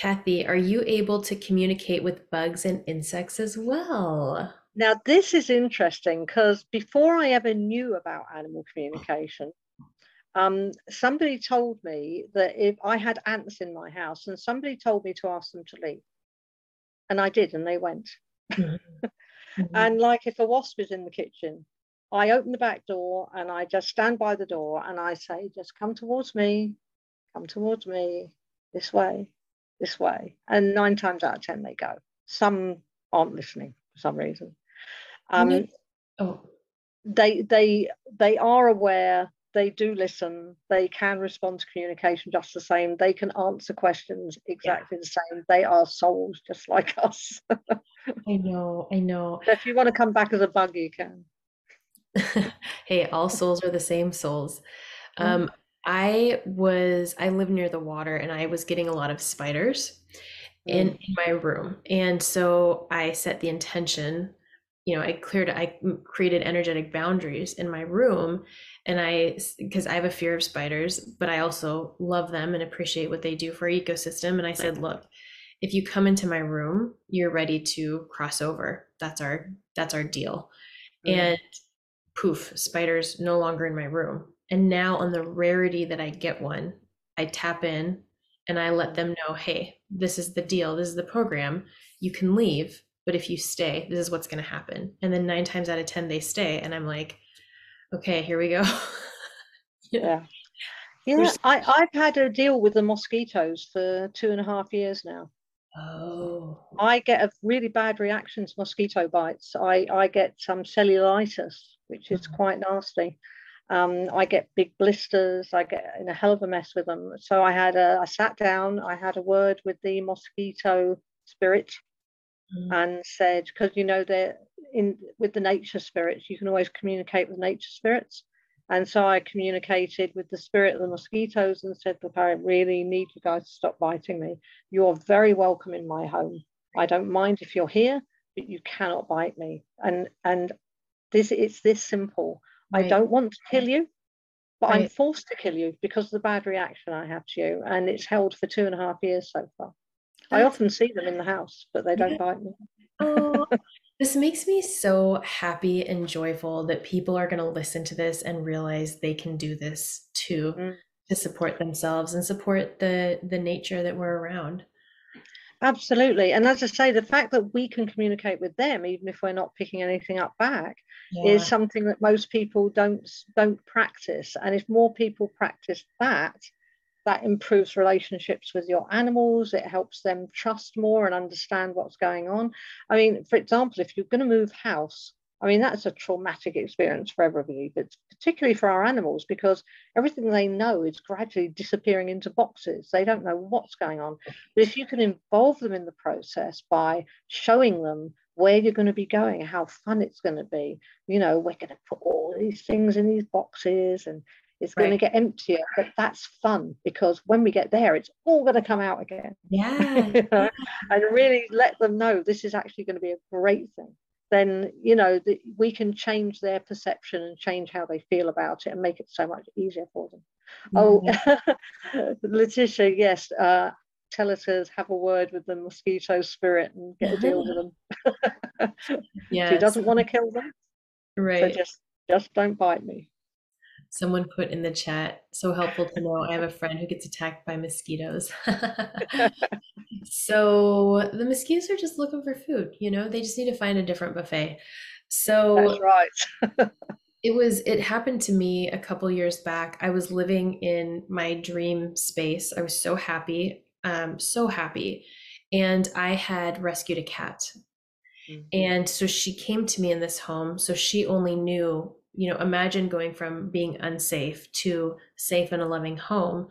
Kathy, are you able to communicate with bugs and insects as well? Now, this is interesting because before I ever knew about animal communication, um, somebody told me that if I had ants in my house and somebody told me to ask them to leave. And I did, and they went. Mm-hmm. and like if a wasp is in the kitchen, I open the back door and I just stand by the door and I say, just come towards me, come towards me, this way, this way. And nine times out of 10, they go. Some aren't listening for some reason. Um, oh. They, they, they are aware they do listen they can respond to communication just the same they can answer questions exactly yeah. the same they are souls just like us i know i know if you want to come back as a bug you can hey all souls are the same souls um i was i live near the water and i was getting a lot of spiders in, mm. in my room. And so i set the intention you know i cleared i created energetic boundaries in my room and i because i have a fear of spiders but i also love them and appreciate what they do for our ecosystem. And i said look if you come into my room you're ready to cross over. That's our that's our deal. Mm-hmm. and poof spiders no longer in my room and now on the rarity that i get one i tap in and i let them know hey this is the deal this is the program. You can leave but if you stay this is what's going to happen. And then nine times out of ten they stay. And i'm like okay here we go. Yeah. Yeah. I, i've had a deal with the mosquitoes for two and a half years now. Oh. I get a really bad reaction to mosquito bites. I i get some cellulitis which is mm-hmm. quite nasty um, I get big blisters. I get in a hell of a mess with them. So I had a, I sat down. I had a word with the mosquito spirit, mm. and said because you know they're in with the nature spirits you can always communicate with nature spirits and so I communicated with the spirit of the mosquitoes and said, Look, I really need you guys to stop biting me. You're very welcome in my home. I don't mind if you're here, but you cannot bite me. And and this it's this simple. Right. I don't want to kill you, but right. I'm forced to kill you because of the bad reaction I have to you. And it's held for two and a half years so far. I often see them in the house, but they don't bite me. oh, this makes me so happy and joyful that people are going to listen to this and realize they can do this too mm. to support themselves and support the the nature that we're around. Absolutely. And as I say, the fact that we can communicate with them, even if we're not picking anything up back, yeah. is something that most people don't don't practice. And if more people practice that, that improves relationships with your animals it helps them trust more and understand what's going on i mean for example if you're going to move house i mean that's a traumatic experience for everybody but particularly for our animals because everything they know is gradually disappearing into boxes they don't know what's going on but if you can involve them in the process by showing them where you're going to be going, how fun it's going to be. You know, we're going to put all these things in these boxes and it's right. going to get emptier, but that's fun because when we get there, it's all going to come out again. Yeah. and really let them know this is actually going to be a great thing. Then, you know, the, we can change their perception and change how they feel about it and make it so much easier for them. Mm-hmm. Oh, Letitia, yes. Uh, tell us to have a word with the mosquito spirit and get a deal with them. yeah. She doesn't want to kill them. Right. So just just don't bite me. Someone put in the chat, so helpful to know. I have a friend who gets attacked by mosquitoes. so the mosquitoes are just looking for food, you know, they just need to find a different buffet. So That's right. it was it happened to me a couple years back. I was living in my dream space. I was so happy, um, so happy. And I had rescued a cat. Mm-hmm. And so she came to me in this home. So she only knew you know, imagine going from being unsafe to safe in a loving home.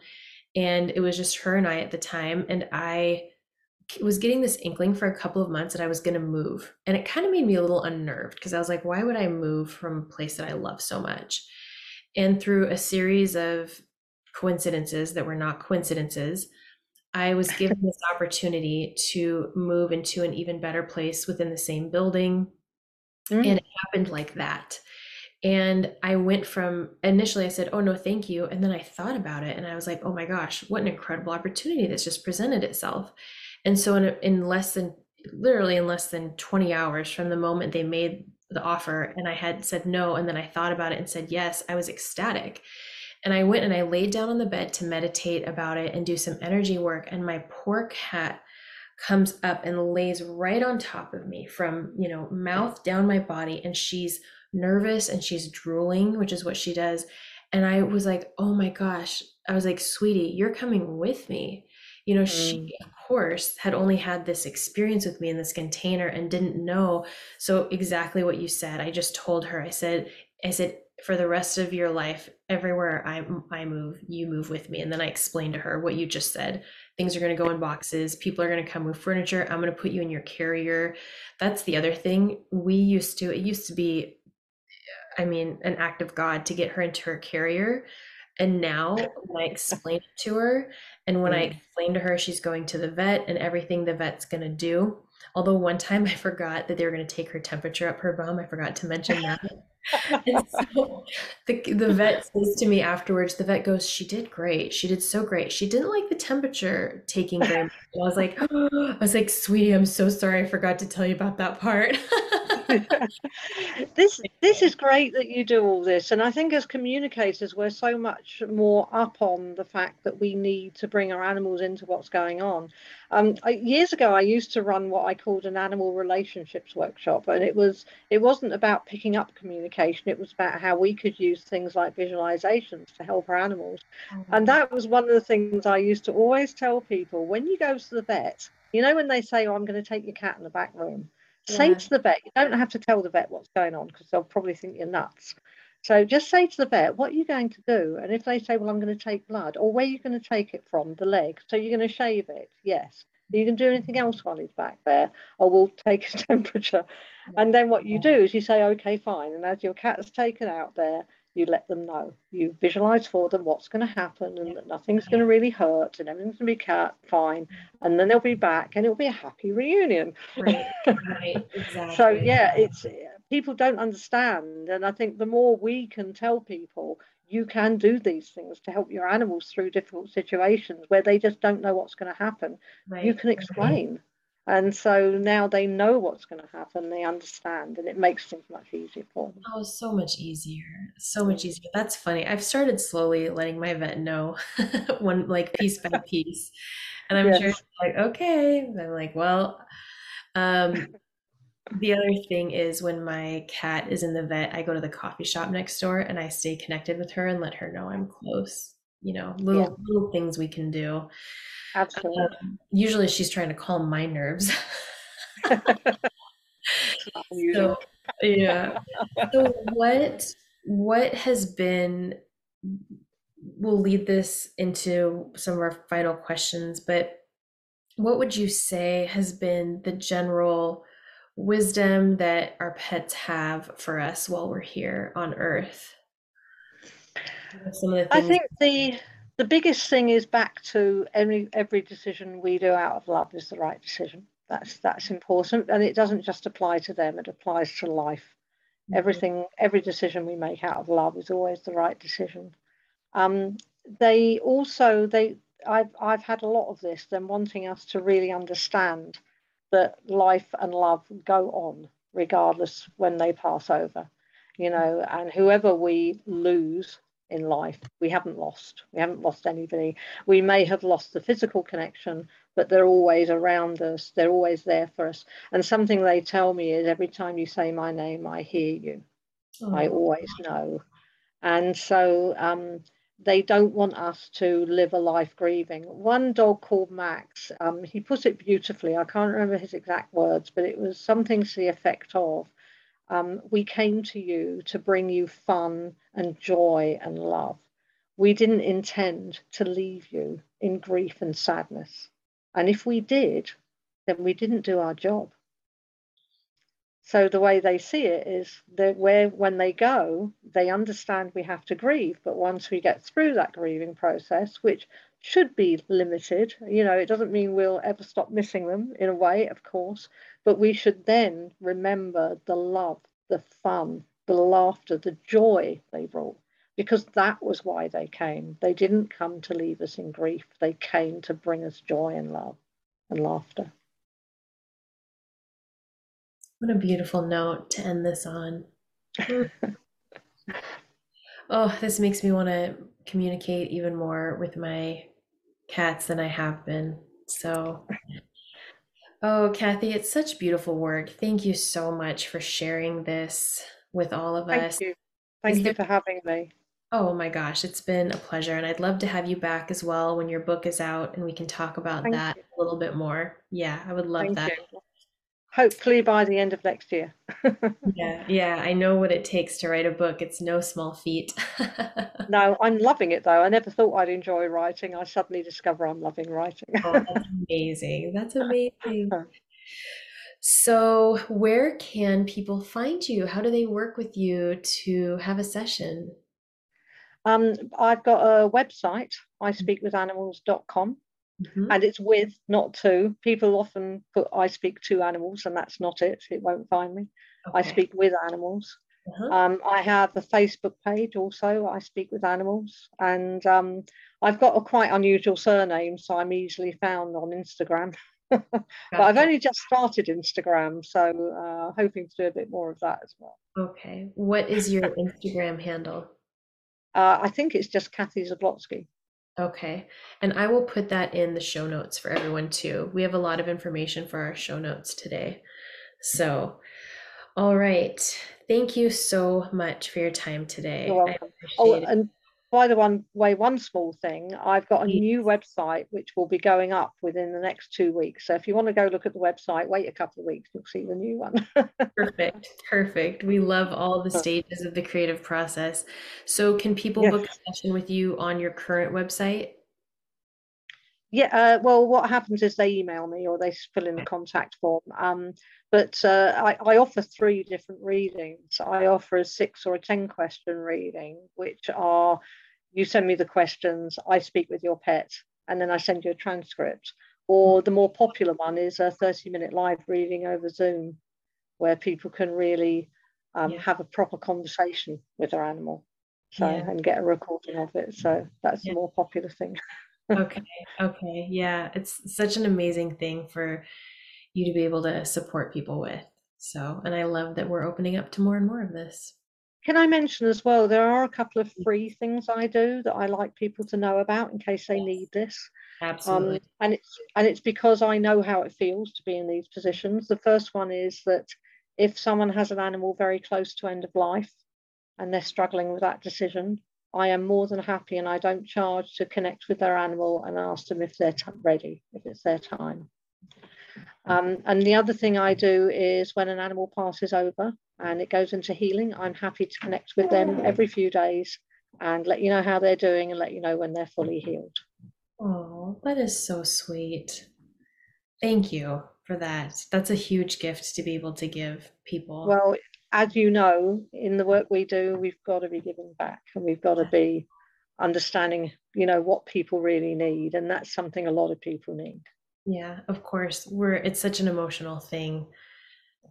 And it was just her and I at the time. And I was getting this inkling for a couple of months that I was going to move. And it kind of made me a little unnerved because I was like, why would I move from a place that I love so much? And through a series of coincidences that were not coincidences, I was given this opportunity to move into an even better place within the same building. Mm. And it happened like that. And I went from initially, I said, Oh, no, thank you. And then I thought about it and I was like, Oh my gosh, what an incredible opportunity that's just presented itself. And so, in, in less than literally in less than 20 hours from the moment they made the offer and I had said no, and then I thought about it and said yes, I was ecstatic. And I went and I laid down on the bed to meditate about it and do some energy work. And my poor cat comes up and lays right on top of me from, you know, mouth down my body. And she's nervous and she's drooling, which is what she does. And I was like, oh my gosh. I was like, sweetie, you're coming with me. You know, mm. she, of course, had only had this experience with me in this container and didn't know. So, exactly what you said, I just told her, I said, I said, for the rest of your life, everywhere I, I move, you move with me. And then I explained to her what you just said. Things are going to go in boxes. People are going to come with furniture. I'm going to put you in your carrier. That's the other thing. We used to, it used to be, I mean, an act of God to get her into her carrier. And now when I explain it to her, and when I mm. explain to her she's going to the vet and everything the vet's going to do, although one time I forgot that they were going to take her temperature up her bum, I forgot to mention that. and so the, the vet says to me afterwards, the vet goes, She did great. She did so great. She didn't like the temperature taking very much. I was like, I was like, sweetie, I'm so sorry. I forgot to tell you about that part. this this is great that you do all this and i think as communicators we're so much more up on the fact that we need to bring our animals into what's going on. Um, I, years ago i used to run what i called an animal relationships workshop and it was it wasn't about picking up communication it was about how we could use things like visualizations to help our animals. Mm-hmm. and that was one of the things i used to always tell people when you go to the vet you know when they say oh i'm going to take your cat in the back room Say yeah. to the vet, you don't have to tell the vet what's going on because they'll probably think you're nuts. So just say to the vet, what are you going to do? And if they say, well, I'm going to take blood, or where are you going to take it from? The leg. So you're going to shave it? Yes. Are you can do anything else while he's back there? Or we'll take his temperature. And then what you do is you say, okay, fine. And as your cat's taken out there, you let them know. You visualize for them what's going to happen and that nothing's going to really hurt and everything's going to be fine. And then they'll be back and it'll be a happy reunion. Right, right. exactly. so, yeah, it's people don't understand. And I think the more we can tell people, you can do these things to help your animals through difficult situations where they just don't know what's going to happen. Right. You can explain. And so now they know what's going to happen, they understand, and it makes things much easier for them. Oh, so much easier. So much easier. That's funny. I've started slowly letting my vet know one like piece by piece. And I'm yes. sure like, okay. And I'm like, well, um, the other thing is when my cat is in the vet, I go to the coffee shop next door and I stay connected with her and let her know I'm close. You know, little yeah. little things we can do. Absolutely. Um, usually she's trying to calm my nerves. so yeah. So what what has been we'll lead this into some of our final questions, but what would you say has been the general wisdom that our pets have for us while we're here on earth? I think the the biggest thing is back to every every decision we do out of love is the right decision. That's that's important, and it doesn't just apply to them; it applies to life. Mm-hmm. Everything, every decision we make out of love is always the right decision. Um, they also they I've I've had a lot of this them wanting us to really understand that life and love go on regardless when they pass over, you know, and whoever we lose in life. We haven't lost. We haven't lost anybody. We may have lost the physical connection, but they're always around us. They're always there for us. And something they tell me is every time you say my name, I hear you. Oh. I always know. And so um, they don't want us to live a life grieving. One dog called Max, um, he put it beautifully. I can't remember his exact words, but it was something to the effect of um, we came to you to bring you fun and joy and love. We didn't intend to leave you in grief and sadness. And if we did, then we didn't do our job. So the way they see it is that where when they go, they understand we have to grieve. But once we get through that grieving process, which should be limited, you know, it doesn't mean we'll ever stop missing them in a way, of course, but we should then remember the love, the fun, the laughter, the joy they brought, because that was why they came. They didn't come to leave us in grief, they came to bring us joy and love and laughter. What a beautiful note to end this on. oh, this makes me want to communicate even more with my cats than I have been. So, oh, Kathy, it's such beautiful work. Thank you so much for sharing this with all of Thank us. you. Thank Is you there- for having me. Oh my gosh, it's been a pleasure. And I'd love to have you back as well when your book is out and we can talk about Thank that you. a little bit more. Yeah, I would love Thank that. you. Hopefully by the end of next year. Yeah, yeah, I know what it takes to write a book. It's no small feat. No, I'm loving it though. I never thought I'd enjoy writing. I suddenly discover I'm loving writing. Oh, that's amazing. That's amazing. So, where can people find you? How do they work with you to have a session? Um, I've got a website, ispeakwithanimals.com, Mhm. and it's with, not to. People often put I speak to animals, and that's not it. It won't find me. I speak with animals. Uh-huh. Um, I have a Facebook page also, I Speak with Animals, and um, I've got a quite unusual surname, so I'm easily found on Instagram. but I've only just started Instagram, so uh, hoping to do a bit more of that as well. Okay. What is your Instagram handle? Uh, I think it's just Kathy Zablotzky. Okay. And I will put that in the show notes for everyone too. We have a lot of information for our show notes today. So, all right. Thank you so much for your time today. You're I welcome. Oh, and by the one way, one small thing, I've got a new website which will be going up within the next two weeks. So if you want to go look at the website, wait a couple of weeks, you'll see the new one. Perfect. Perfect. We love all the stages of the creative process. So, can people Yes. book a session with you on your current website? Yeah, uh, well, what happens is they email me or they fill in the contact form. Um, but uh, I, I offer three different readings. I offer a six or a 10 question reading, which are you send me the questions, I speak with your pet, and then I send you a transcript. Or the more popular one is a 30 minute live reading over Zoom, where people can really um, Yeah. have a proper conversation with their animal. So, Yeah. and get a recording of it. So that's Yeah. the more popular thing. Okay. Okay. Yeah. It's such an amazing thing for you to be able to support people with. So, and I love that we're opening up to more and more of this. Can I mention as well, there are a couple of free things I do that I like people to know about in case they need this. Absolutely. Um, and it's and it's because I know how it feels to be in these positions. The first one is that if someone has an animal very close to end of life and they're struggling with that decision, I am more than happy and I don't charge to connect with their animal and ask them if they're t- ready, if it's their time. Um, and the other thing I do is when an animal passes over and it goes into healing, I'm happy to connect with them every few days and let you know how they're doing and let you know when they're fully healed. Oh, that is so sweet. Thank you for that. That's a huge gift to be able to give people. Well, as you know, in the work we do, we've got to be giving back and we've got to be understanding, you know, what people really need. And that's something a lot of people need. Yeah, of course. We're it's such an emotional thing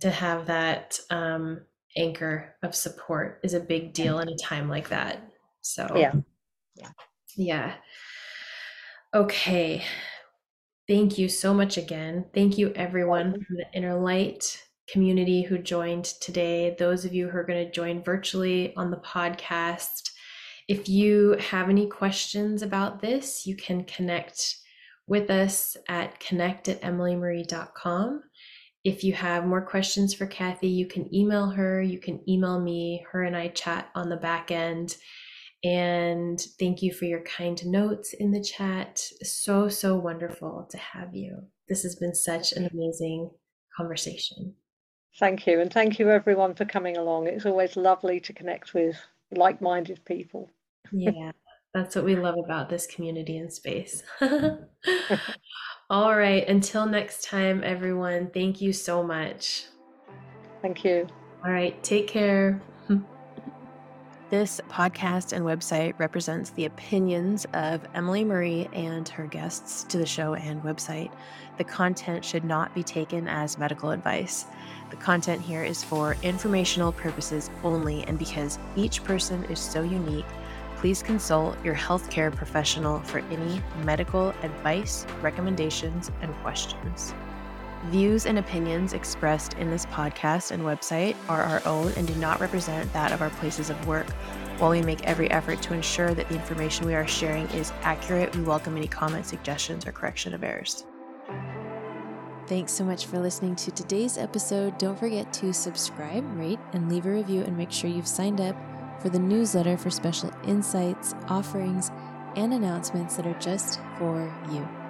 to have that um anchor of support is a big deal in a time like that. So Yeah. Yeah. yeah. Okay. Thank you so much again. Thank you everyone from the Inner Light community who joined today. Those of you who are going to join virtually on the podcast. If you have any questions about this, you can connect with us at connect at emilymarie.com. If you have more questions for Kathy, you can email her, you can email me. Her and I chat on the back end. And thank you for your kind notes in the chat. So, so wonderful to have you. This has been such an amazing conversation. Thank you. And thank you, everyone, for coming along. It's always lovely to connect with like minded people. Yeah, that's what we love about this community and space. All right. Until next time, everyone, thank you so much. Thank you. All right. Take care. This podcast and website represents the opinions of Emily Marie and her guests to the show and website. The content should not be taken as medical advice. The content here is for informational purposes only, and because each person is so unique, please consult your healthcare professional for any medical advice, recommendations, and questions. Views and opinions expressed in this podcast and website are our own and do not represent that of our places of work. While we make every effort to ensure that the information we are sharing is accurate, we welcome any comments, suggestions, or correction of errors. Thanks so much for listening to today's episode. Don't forget to subscribe, rate, and leave a review, and make sure you've signed up for the newsletter for special insights, offerings, and announcements that are just for you.